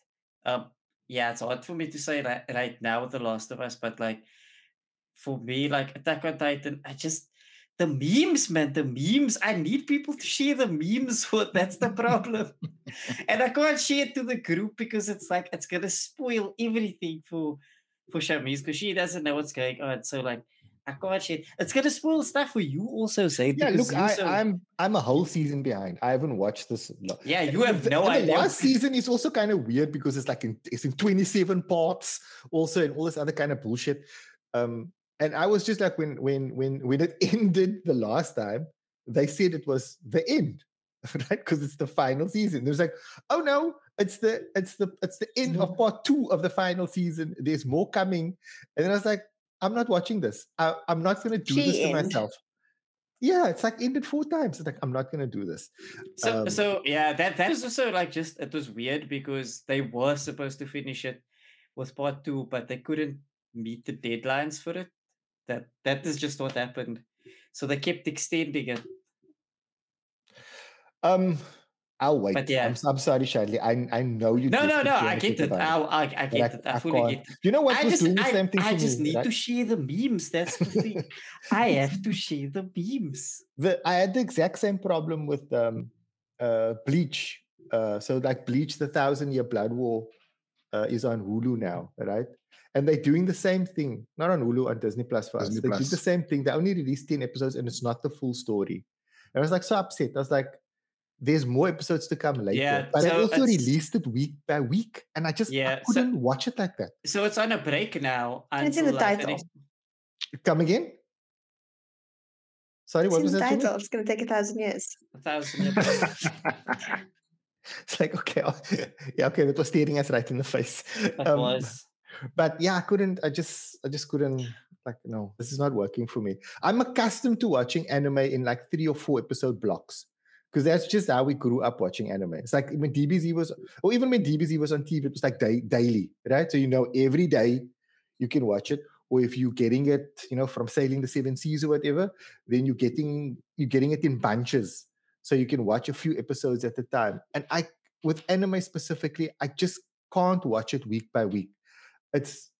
Um, yeah, it's hard for me to say right, right now with The Last of Us, but like for me, like Attack on Titan, I just the memes, man, the memes. I need people to share the memes. That's the problem, and I can't share it to the group because it's like it's gonna spoil everything for for Shameez because she doesn't know what's going on. So like. I can't share. It's gonna spoil stuff for you also, say. Yeah, look, I, am I'm, I'm a whole season behind. I haven't watched this. Yeah, you have the, no idea. The last season is also kind of weird because it's like in it's in 27 parts, also, and all this other kind of bullshit. Um, and I was just like when when when when it ended the last time, they said it was the end, right? Because it's the final season. There's like, oh no, it's the it's the it's the end of part two of the final season. There's more coming, and then I was like, I'm not watching this. I, am not going to do this to myself. Yeah, it's like ended four times. It's like I'm not going to do this. So um, so yeah, that that is also like just it was weird because they were supposed to finish it with part two, but they couldn't meet the deadlines for it. That that is just what happened. So they kept extending it. Um, I'll wait. But yeah, I'm, I'm sorry, Shadley. I I know you. No, no, no. I get it. I, I, I get it. I, I fully get it. You know what? I just, doing the same thing I just me, need right? to share the memes. That's the thing. I have to share the memes. The I had the exact same problem with um, uh, Bleach. Uh, so like Bleach, the Thousand Year Blood War, uh, is on Hulu now, right? And they're doing the same thing, not on Hulu, on Disney Plus for Disney us. They Plus. did the same thing. They only released 10 episodes and it's not the full story. And I was like so upset. I was like, there's more episodes to come later. Yeah, but so I also released it week by week. And I just yeah, I couldn't so, watch it like that. So it's on a break now. It's in the like title. The Come again? Sorry, it's what was the that? Title. It's going to take a thousand years. A thousand years. it's like okay, yeah, okay. That was staring us right in the face. That um, was but yeah, I couldn't. I just, I just couldn't. Like, no, this is not working for me. I'm accustomed to watching anime in like three or four episode blocks because that's just how we grew up watching anime. It's like when DBZ was, or even when DBZ was on TV, it was like day, daily, right? So you know, every day you can watch it. Or if you're getting it, you know, from sailing the seven seas or whatever, then you're getting you're getting it in bunches, so you can watch a few episodes at a time. And I, with anime specifically, I just can't watch it week by week it's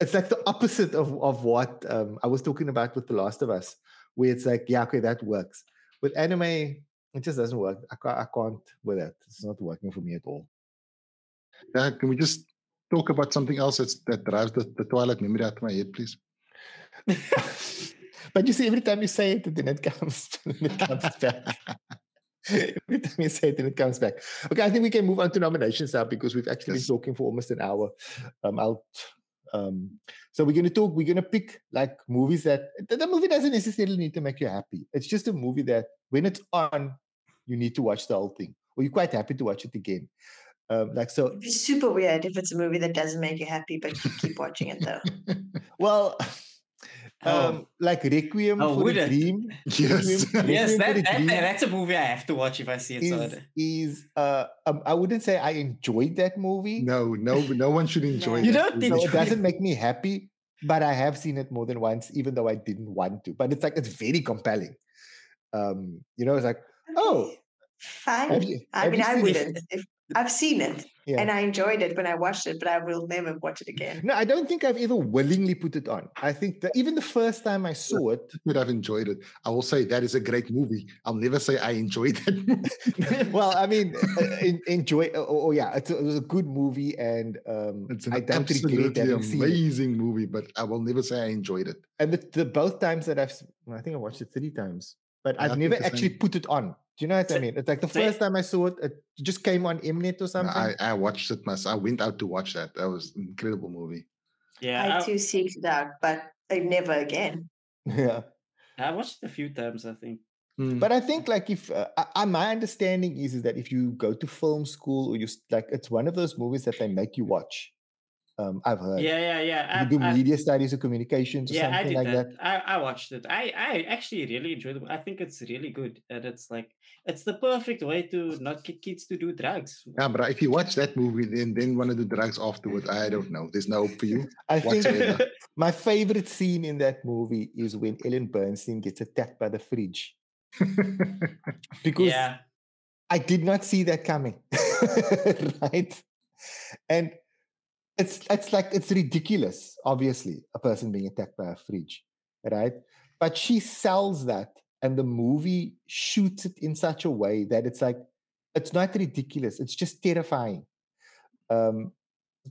it's like the opposite of of what um, I was talking about with The Last of Us, where it's like, yeah, okay, that works. With anime, it just doesn't work. I can't, I can't with it. It's not working for me at all. Yeah, can we just talk about something else that's, that drives the, the Twilight memory out of my head, please? but you see, every time you say it, then it comes, then it comes back. Every time you say it, then it comes back. Okay, I think we can move on to nominations now because we've actually yes. been talking for almost an hour. Um, I'll. Um, so we're going to talk. We're going to pick like movies that the, the movie doesn't necessarily need to make you happy. It's just a movie that when it's on, you need to watch the whole thing, or you're quite happy to watch it again. Um, like so, It'd be super weird if it's a movie that doesn't make you happy, but you keep watching it though. well, Oh. Um, like Requiem oh, for a Dream. Yes, Requiem, yes, that, that, that's a movie I have to watch if I see it. Is, is uh, um, I wouldn't say I enjoyed that movie. No, no, no one should enjoy. It. You don't. No, it doesn't make me happy, but I have seen it more than once, even though I didn't want to. But it's like it's very compelling. Um, you know, it's like, oh, fine. You, I mean, I wouldn't. If, I've seen it yeah. and I enjoyed it when I watched it, but I will never watch it again. No, I don't think I've ever willingly put it on. I think that even the first time I saw it, but I've enjoyed it. I will say that is a great movie. I'll never say I enjoyed it. well, I mean, uh, enjoy. Oh, oh, yeah, it was a good movie, and um, it's an I absolutely amazing movie. But I will never say I enjoyed it. And the, the both times that I've, I think I watched it three times, but yeah, I've never actually put it on Do you know what so, I mean? It's like the first time I saw it, it just came on Mnet or something. I, I watched it myself. I went out to watch that. That was an incredible movie. Yeah. I too seeked it out, but I never again. Yeah. I watched it a few times, I think. Mm. But I think like if uh, I, my understanding is is that if you go to film school or you like it's one of those movies that they make you watch. Um, I've heard. Yeah, yeah, yeah. You do I've, media studies or communications or yeah, something like that. that. I, I watched it. I, I actually really enjoyed it. I think it's really good. And it's like it's the perfect way to not get kids to do drugs. Yeah, but if you watch that movie then then want to do drugs afterwards, I don't know. There's no hope for you. I think my favorite scene in that movie is when Ellen Burstyn gets attacked by the fridge. because yeah. I did not see that coming. right? And it's it's like it's ridiculous, obviously, a person being attacked by a fridge, right? But she sells that, and the movie shoots it in such a way that it's like it's not ridiculous, it's just terrifying. Um,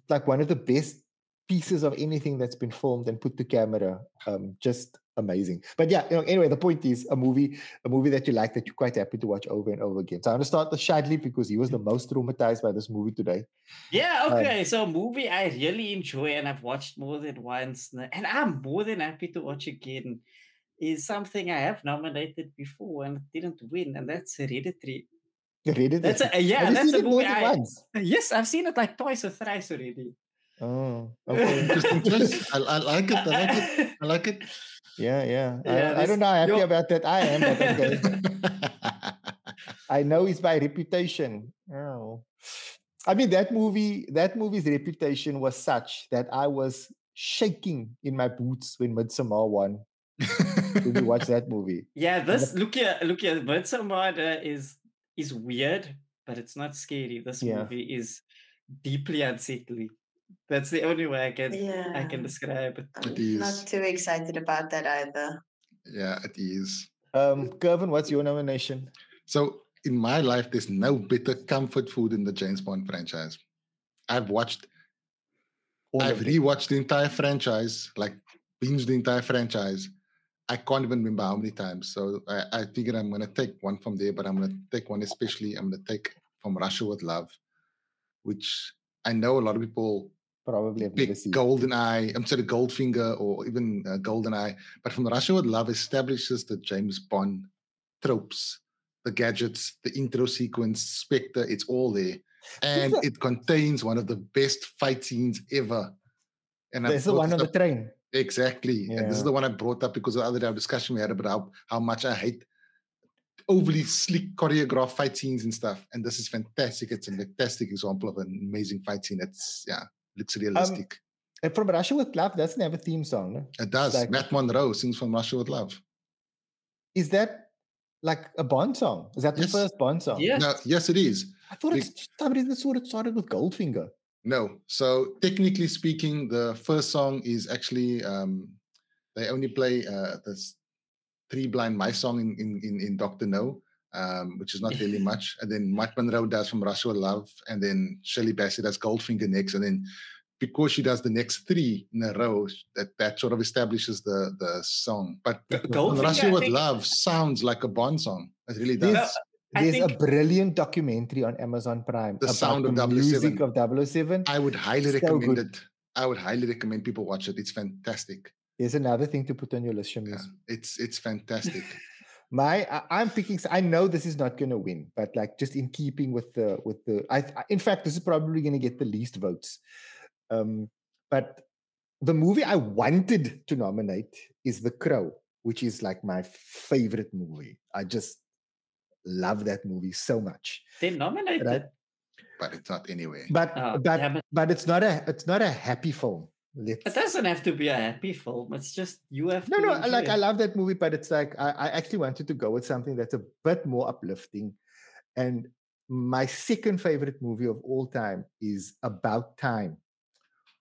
like one of the best pieces of anything that's been filmed and put to camera. Um, just amazing. But yeah, you know, anyway, the point is a movie, a movie that you like that you're quite happy to watch over and over again. So I'm gonna start with Shadley because he was the most traumatized by this movie today. Yeah, um, okay. Um, so a movie I really enjoy and I've watched more than once, and I'm more than happy to watch again. Is something I have nominated before and didn't win, and that's Hereditary. Hereditary. That's a, yeah, that's a movie. I, yes, I've seen it like twice or thrice already. Oh, okay. Interesting choice. I, I, like it. I like it. I like it. Yeah, yeah. yeah I, I, don't know how happy about that. I am, but okay. I know it's by reputation. Oh. I mean that movie, that movie's reputation was such that I was shaking in my boots when Midsommar won. when you watch that movie. Yeah, this look here, look here. Midsommar uh, is is weird, but it's not scary. This yeah. movie is deeply unsettling. That's the only way I can yeah. I can describe it. I'm it not too excited about that either. Yeah, it is. Um, Kervyn, what's your nomination? So in my life, there's no better comfort food in the James Bond franchise. I've watched, All I've rewatched the entire franchise, like binged the entire franchise. I can't even remember how many times. So I, I figured I'm going to take one from there, but I'm going to take one especially. I'm going to take from Russia with Love, which I know a lot of people probably big GoldenEye. I'm sorry, Goldfinger or even uh, GoldenEye. But from the Russia with Love establishes the James Bond tropes, the gadgets, the intro sequence, Spectre. It's all there, and it contains one of the best fight scenes ever. And there's the one on the train. Exactly, yeah. and this is the one I brought up because the other day our discussion we had about how, how much I hate overly slick choreographed fight scenes and stuff. And this is fantastic. It's a fantastic example of an amazing fight scene. It's yeah, looks um, realistic. Um, and from Russia with Love, doesn't have a theme song. No? It does. Like, Matt Monro sings from Russia with Love. Is that like a Bond song? Is that the yes. first Bond song? Yes. No, yes, it is. I thought it's somebody that sort of started with Goldfinger. No. So technically speaking, the first song is actually um, they only play uh, this three blind mice song in in in, in Doctor No. Um, which is not really much. And then Matt Monro does from Russia Love, and then Shirley Bassey does Goldfinger next, and then because she does the next three in a row, that that sort of establishes the the song. But Russia with think... Love sounds like a Bond song. It really does. There's, there's think... a brilliant documentary on Amazon Prime. The sound of the music of 007. I would highly so recommend good. it. I would highly recommend people watch it. It's fantastic. There's another thing to put on your list, Yeah, it's it's fantastic. My, I, am picking. I know this is not going to win, but like just in keeping with the with the. I, in fact, this is probably going to get the least votes. Um, but the movie I wanted to nominate is The Crow, which is like my favorite movie. I just love that movie so much. They nominated, right? but it's not anyway. But oh, but but it's not a it's not a happy film. Let's... It doesn't have to be a happy film. It's just you have. No, no. Like it. I love that movie, but it's like I, I actually wanted to go with something that's a bit more uplifting. And my second favorite movie of all time is About Time,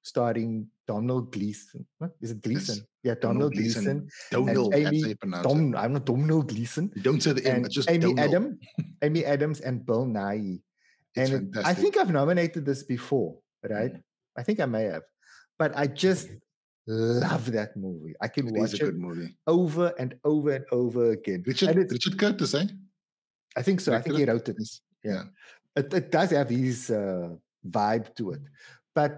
starring Donald Gleason. What is it Gleason? Yes. Yeah, Domhnall Gleason. Donald. Amy, Dom, I'm not Domhnall Gleason. You don't say the M. Just Amy Adam, Amy Adams, and Bill Nighy. And it, I think I've nominated this before, right? Mm. I think I may have but I just love that movie. I can it watch it movie. over and over and over again. Richard, Richard Curtis, eh? I think so. I think he wrote it. Yeah. It, it does have his uh, vibe to it. But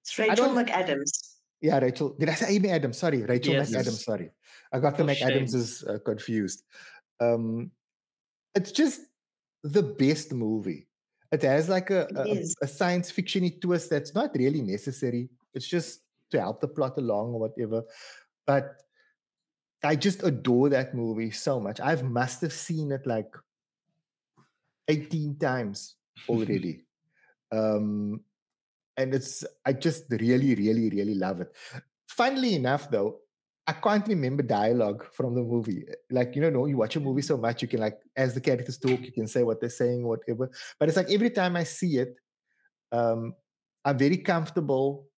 it's Rachel McAdams. Yeah, Rachel. Did I say Amy Adams? Sorry, Rachel yes. McAdams. Sorry. I got the McAdams is uh, confused. Um, it's just the best movie. It has like a, a, a science fiction twist that's not really necessary. It's just to help the plot along or whatever. But I just adore that movie so much. I've must have seen it like 18 times already. um, and it's I just really, really, really love it. Funnily enough, though, I can't remember dialogue from the movie. Like, you know, you watch a movie so much, you can like, as the characters talk, you can say what they're saying, whatever. But it's like every time I see it, um, I'm very comfortable.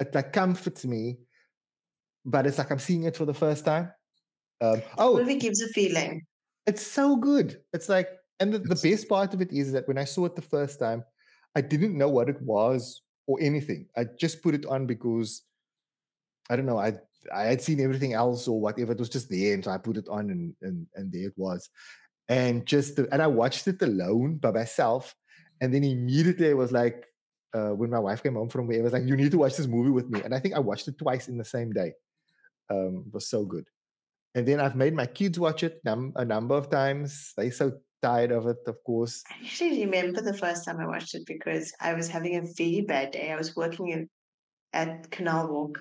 It like comforts me, but it's like I'm seeing it for the first time. Um, oh, the movie gives a feeling. It's so good. It's like, and the, the best part of it is that when I saw it the first time, I didn't know what it was or anything. I just put it on because I don't know. I I had seen everything else or whatever. It was just there, and so I put it on, and and and there it was. And just the, and I watched it alone by myself, and then immediately I was like uh, when my wife came home from it was like you need to watch this movie with me. And I think I watched it twice in the same day. Um, it was so good. And then I've made my kids watch it num- a number of times. They're so tired of it, of course. I actually remember the first time I watched it because I was having a very bad day. I was working in, at Canal Walk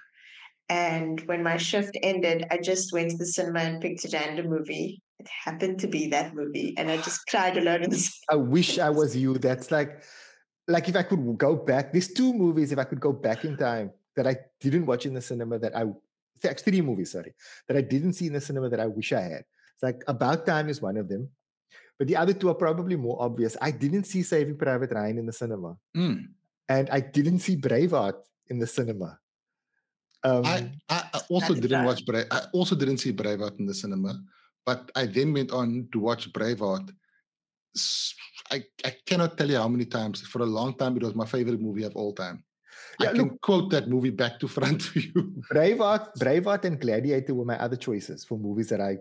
and when my shift ended, I just went to the cinema and picked a random movie. It happened to be that movie, and I just cried alone in the cinema. I wish I was you. That's like, like if I could go back. There's two movies if I could go back in time that I didn't watch in the cinema that I, three movies, sorry, that I didn't see in the cinema that I wish I had. It's like About Time is one of them, but the other two are probably more obvious. I didn't see Saving Private Ryan in the cinema, mm. and I didn't see Braveheart in the cinema. Um, I, I also didn't watch Brave. I also didn't see Braveheart in the cinema, but I then went on to watch Braveheart. I, I cannot tell you how many times. For a long time, it was my favorite movie of all time. Yeah, I can look, quote that movie back to front for you. Braveheart, Braveheart, and Gladiator were my other choices for movies that I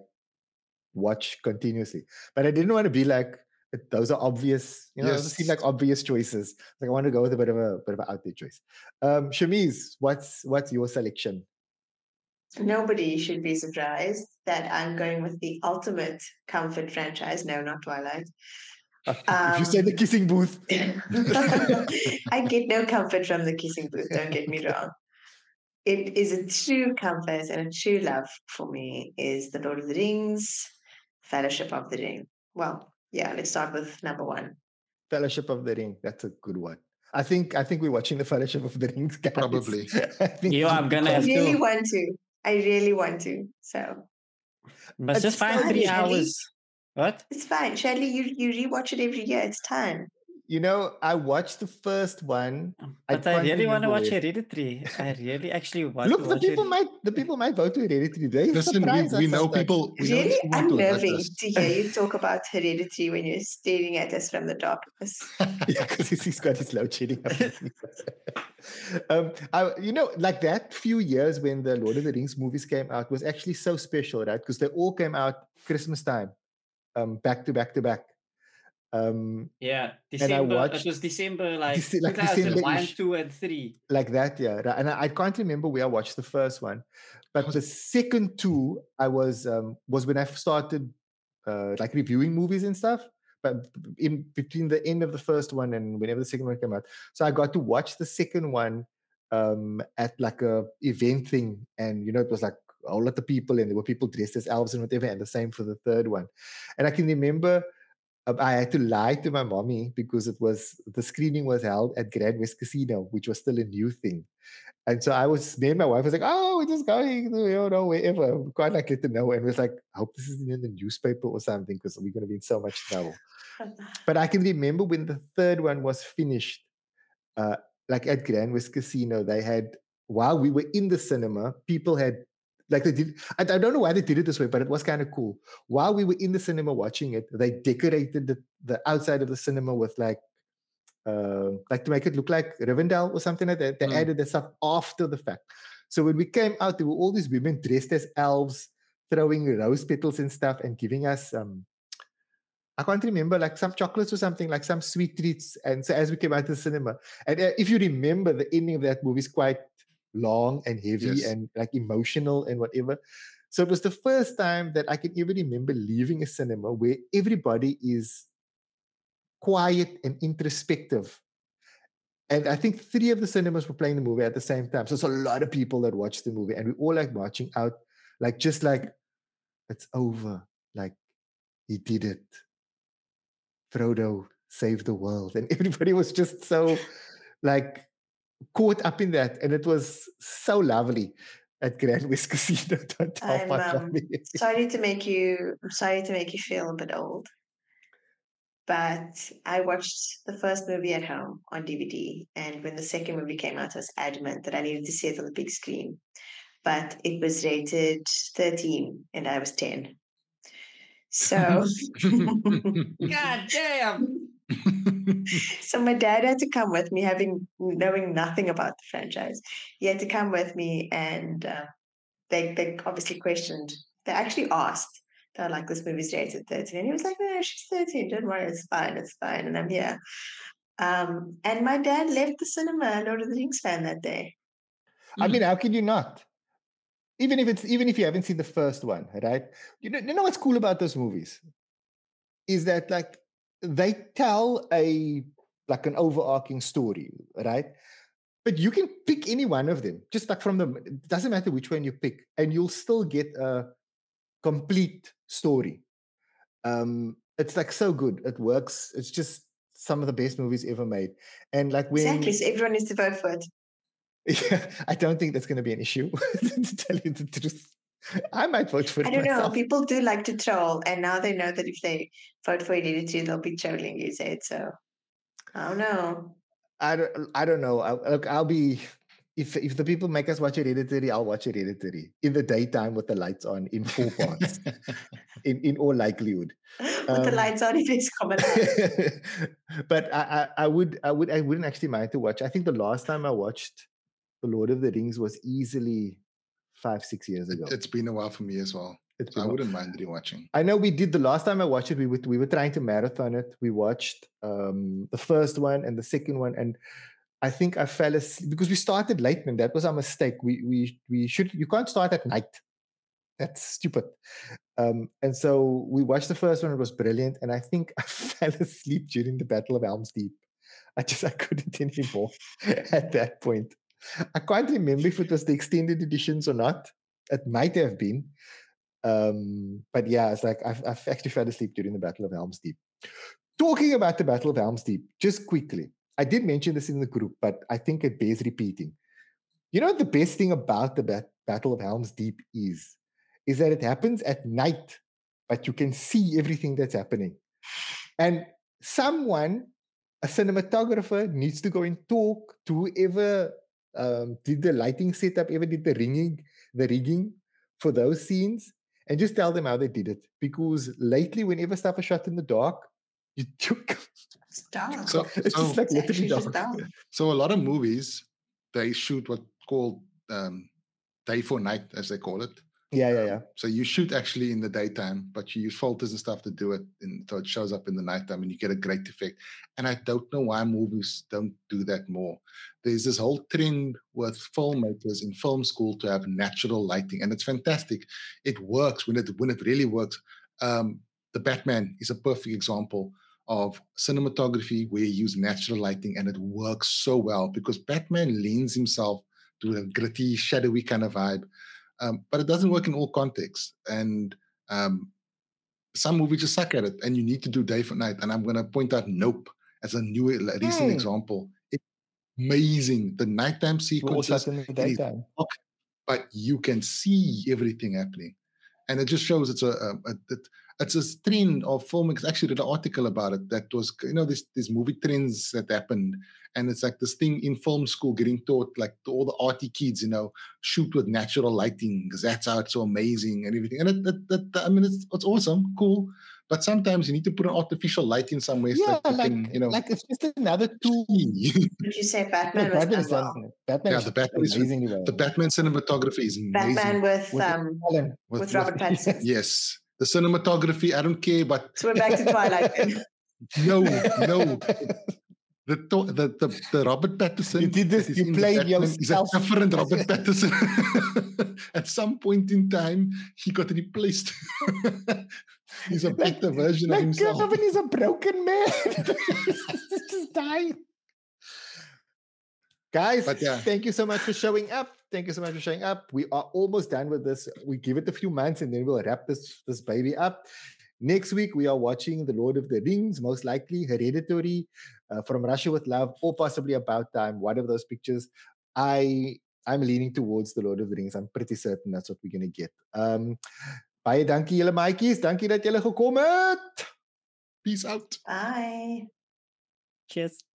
watch continuously. But I didn't want to be like those are obvious, you know, yes. those seem like obvious choices. Like I want to go with a bit of a bit of an out there choice. Um, Shameez, what's what's your selection? Nobody should be surprised that I'm going with the ultimate comfort franchise. No, not Twilight. Um, if you say the kissing booth, I get no comfort from the kissing booth. Don't get me wrong. It is a true comfort and a true love for me. Is the Lord of the Rings, Fellowship of the Ring. Well, yeah, let's start with number one. Fellowship of the Ring. That's a good one. I think I think we're watching the Fellowship of the Ring. Guys. Probably. yeah, I'm gonna. I really to. want to. I really want to. So. But it's just fine. Three hours. What? It's fine, Shadley. You you rewatch it every year. It's time. You know, I watched the first one. But I, I really want to watch Hereditary. I really actually want Look, to the people it. might the people might vote to Hereditary. They Listen, we, we know people. We really know unnerving to hear you talk about Hereditary when you're staring at us from the darkness. yeah, because he's got his load shedding. um, I, you know, like that few years when the Lord of the Rings movies came out was actually so special, right? Because they all came out Christmas time, um, back to back to back. Um, yeah, December. Watched, it was December, like, Dece- like December one, two, and three. Like that, yeah. And I, I, can't remember where I watched the first one, but the second two, I was um, was when I started uh, like reviewing movies and stuff. But in between the end of the first one and whenever the second one came out, so I got to watch the second one um, at like a event thing, and you know it was like a lot of people, and there were people dressed as elves and whatever, and the same for the third one. And I can remember I had to lie to my mommy because it was the screening was held at Grand West Casino, which was still a new thing. And so I was, me and my wife was like, oh, we're just going, to you know, wherever. We quite like let them know. And was like, I hope this isn't in the newspaper or something because we're going to be in so much trouble. but I can remember when the third one was finished, uh, like at Grand West Casino, they had, while we were in the cinema, people had like they did I, I don't know why they did it this way but it was kind of cool while we were in the cinema watching it they decorated the, the outside of the cinema with like uh, like to make it look like Rivendell or something like that. They mm. added the stuff after the fact. So when we came out, there were all these women dressed as elves, throwing rose petals and stuff, and giving us um, I can't remember, like some chocolates or something, like some sweet treats. And so as we came out of the cinema, and uh, if you remember, the ending of that movie is quite long and heavy yes. and like emotional and whatever. So it was the first time that I can even remember leaving a cinema where everybody is quiet and introspective. And I think three of the cinemas were playing the movie at the same time. So it's a lot of people that watched the movie, and we all like marching out, like just like it's over. Like he did it. Frodo saved the world. And everybody was just so like caught up in that. And it was so lovely at Grand West Casino. I'm um, sorry to make you I'm sorry to make you feel a bit old. But I watched the first movie at home on DVD. And when the second movie came out, I was adamant that I needed to see it on the big screen. But it was rated 13 and I was 10. So, God damn. so my dad had to come with me, having knowing nothing about the franchise. He had to come with me, and uh, they they obviously questioned. They actually asked. They're like, "This movie's rated 13," and he was like, "No, she's 13. Don't worry, it's fine, it's fine." And I'm here. Um, and my dad left the cinema, Lord of the Rings fan that day. I mean, how can you not? even if it's even if you haven't seen the first one, right? You know, you know what's cool about those movies is that like they tell a like an overarching story, right? But you can pick any one of them, just like from the. It doesn't matter which one you pick, and you'll still get a complete story. Um, it's like so good. It works. It's just some of the best movies ever made. And like when exactly, so everyone needs to vote for it. Yeah, I don't think that's going to be an issue. to tell you the truth, I might vote for it. I don't myself. know. People do like to troll, and now they know that if they vote for Hereditary, they'll be trolling you. Said so. I don't know. I don't. I don't know. I'll, look, I'll be. If if the people make us watch it, Hereditary, I'll watch it, Hereditary in the daytime with the lights on in full parts. in in all likelihood. With um, the lights on, if it is common. but I, I I would I would I wouldn't actually mind to watch. I think the last time I watched the Lord of the Rings was easily five, six years ago. It's been a while for me as well. I wouldn't mind rewatching. I know we did the last time I watched it. We were we were trying to marathon it. We watched um, the first one and the second one, and I think I fell asleep because we started late, man. That was our mistake. We we we should you can't start at night. That's stupid. Um, and so we watched the first one. It was brilliant, and I think I fell asleep during the Battle of Helm's Deep. I just I couldn't anymore at that point. I can't remember if it was the extended editions or not. It might have been. Um, but yeah, it's like I've, I've actually fell asleep during the Battle of Helm's Deep. Talking about the Battle of Helm's Deep, just quickly, I did mention this in the group, but I think it bears repeating. You know, the best thing about the bat- Battle of Helm's Deep is, is that it happens at night, but you can see everything that's happening. And someone, a cinematographer, needs to go and talk to whoever um, did the lighting setup ever did the ringing the rigging for those scenes and just tell them how they did it because lately whenever stuff is shot in the dark you took it's dark so, it's so, just like literally dark. dark. so a lot of movies they shoot what called um, day for night as they call it yeah, yeah, yeah. So you shoot actually in the daytime, but you use filters and stuff to do it, in, so it shows up in the nighttime, and you get a great effect. And I don't know why movies don't do that more. There's this whole trend with filmmakers in film school to have natural lighting, and it's fantastic. It works when it when it really works. Um, the Batman is a perfect example of cinematography where you use natural lighting, and it works so well because Batman leans himself to a gritty, shadowy kind of vibe um, but it doesn't work in all contexts. And um, some movies just suck at it, and you need to do day for night. And I'm going to point out Nope as a new recent example. It's amazing. The nighttime sequences, in the daytime. but you can see everything happening, and it just shows it's a, a, a, a it's a trend of filmmakers. Actually, did an article about it that was you know this these movie trends that happened, and it's like this thing in film school getting taught like to all the arty kids, you know, shoot with natural lighting because that's how it's so amazing and everything. And it, that, that, I mean, it's it's awesome, cool. But sometimes you need to put an artificial light in some ways. Yeah, like, can, you know, like it's just another tool. Did you say Batman? No, Batman, is well. Batman yeah, the Batman is amazing. The Batman cinematography is amazing. Batman with, with um with, with Robert Pattinson. yes, the cinematography, I don't care, but so we're back to Twilight. no, no. The, the the the Robert Pattinson. You did this. You played yourself. He's a different Robert Pattinson. At some point in time, he got replaced. he's a better like, version like of himself. He's a broken man. he's Just die. Guys, yeah. thank you so much for showing up. Thank you so much for showing up. We are almost done with this. We give it a few months and then we'll wrap this this baby up. Next week, we are watching The Lord of the Rings, most likely Hereditary, uh, From Russia with Love, or possibly About Time, one of those pictures. I I'm leaning towards The Lord of the Rings. I'm pretty certain that's what we're going to get. Um, baie dankie julle maatjies. Dankie dat julle gekom het. Peace out. Bye. Cheers.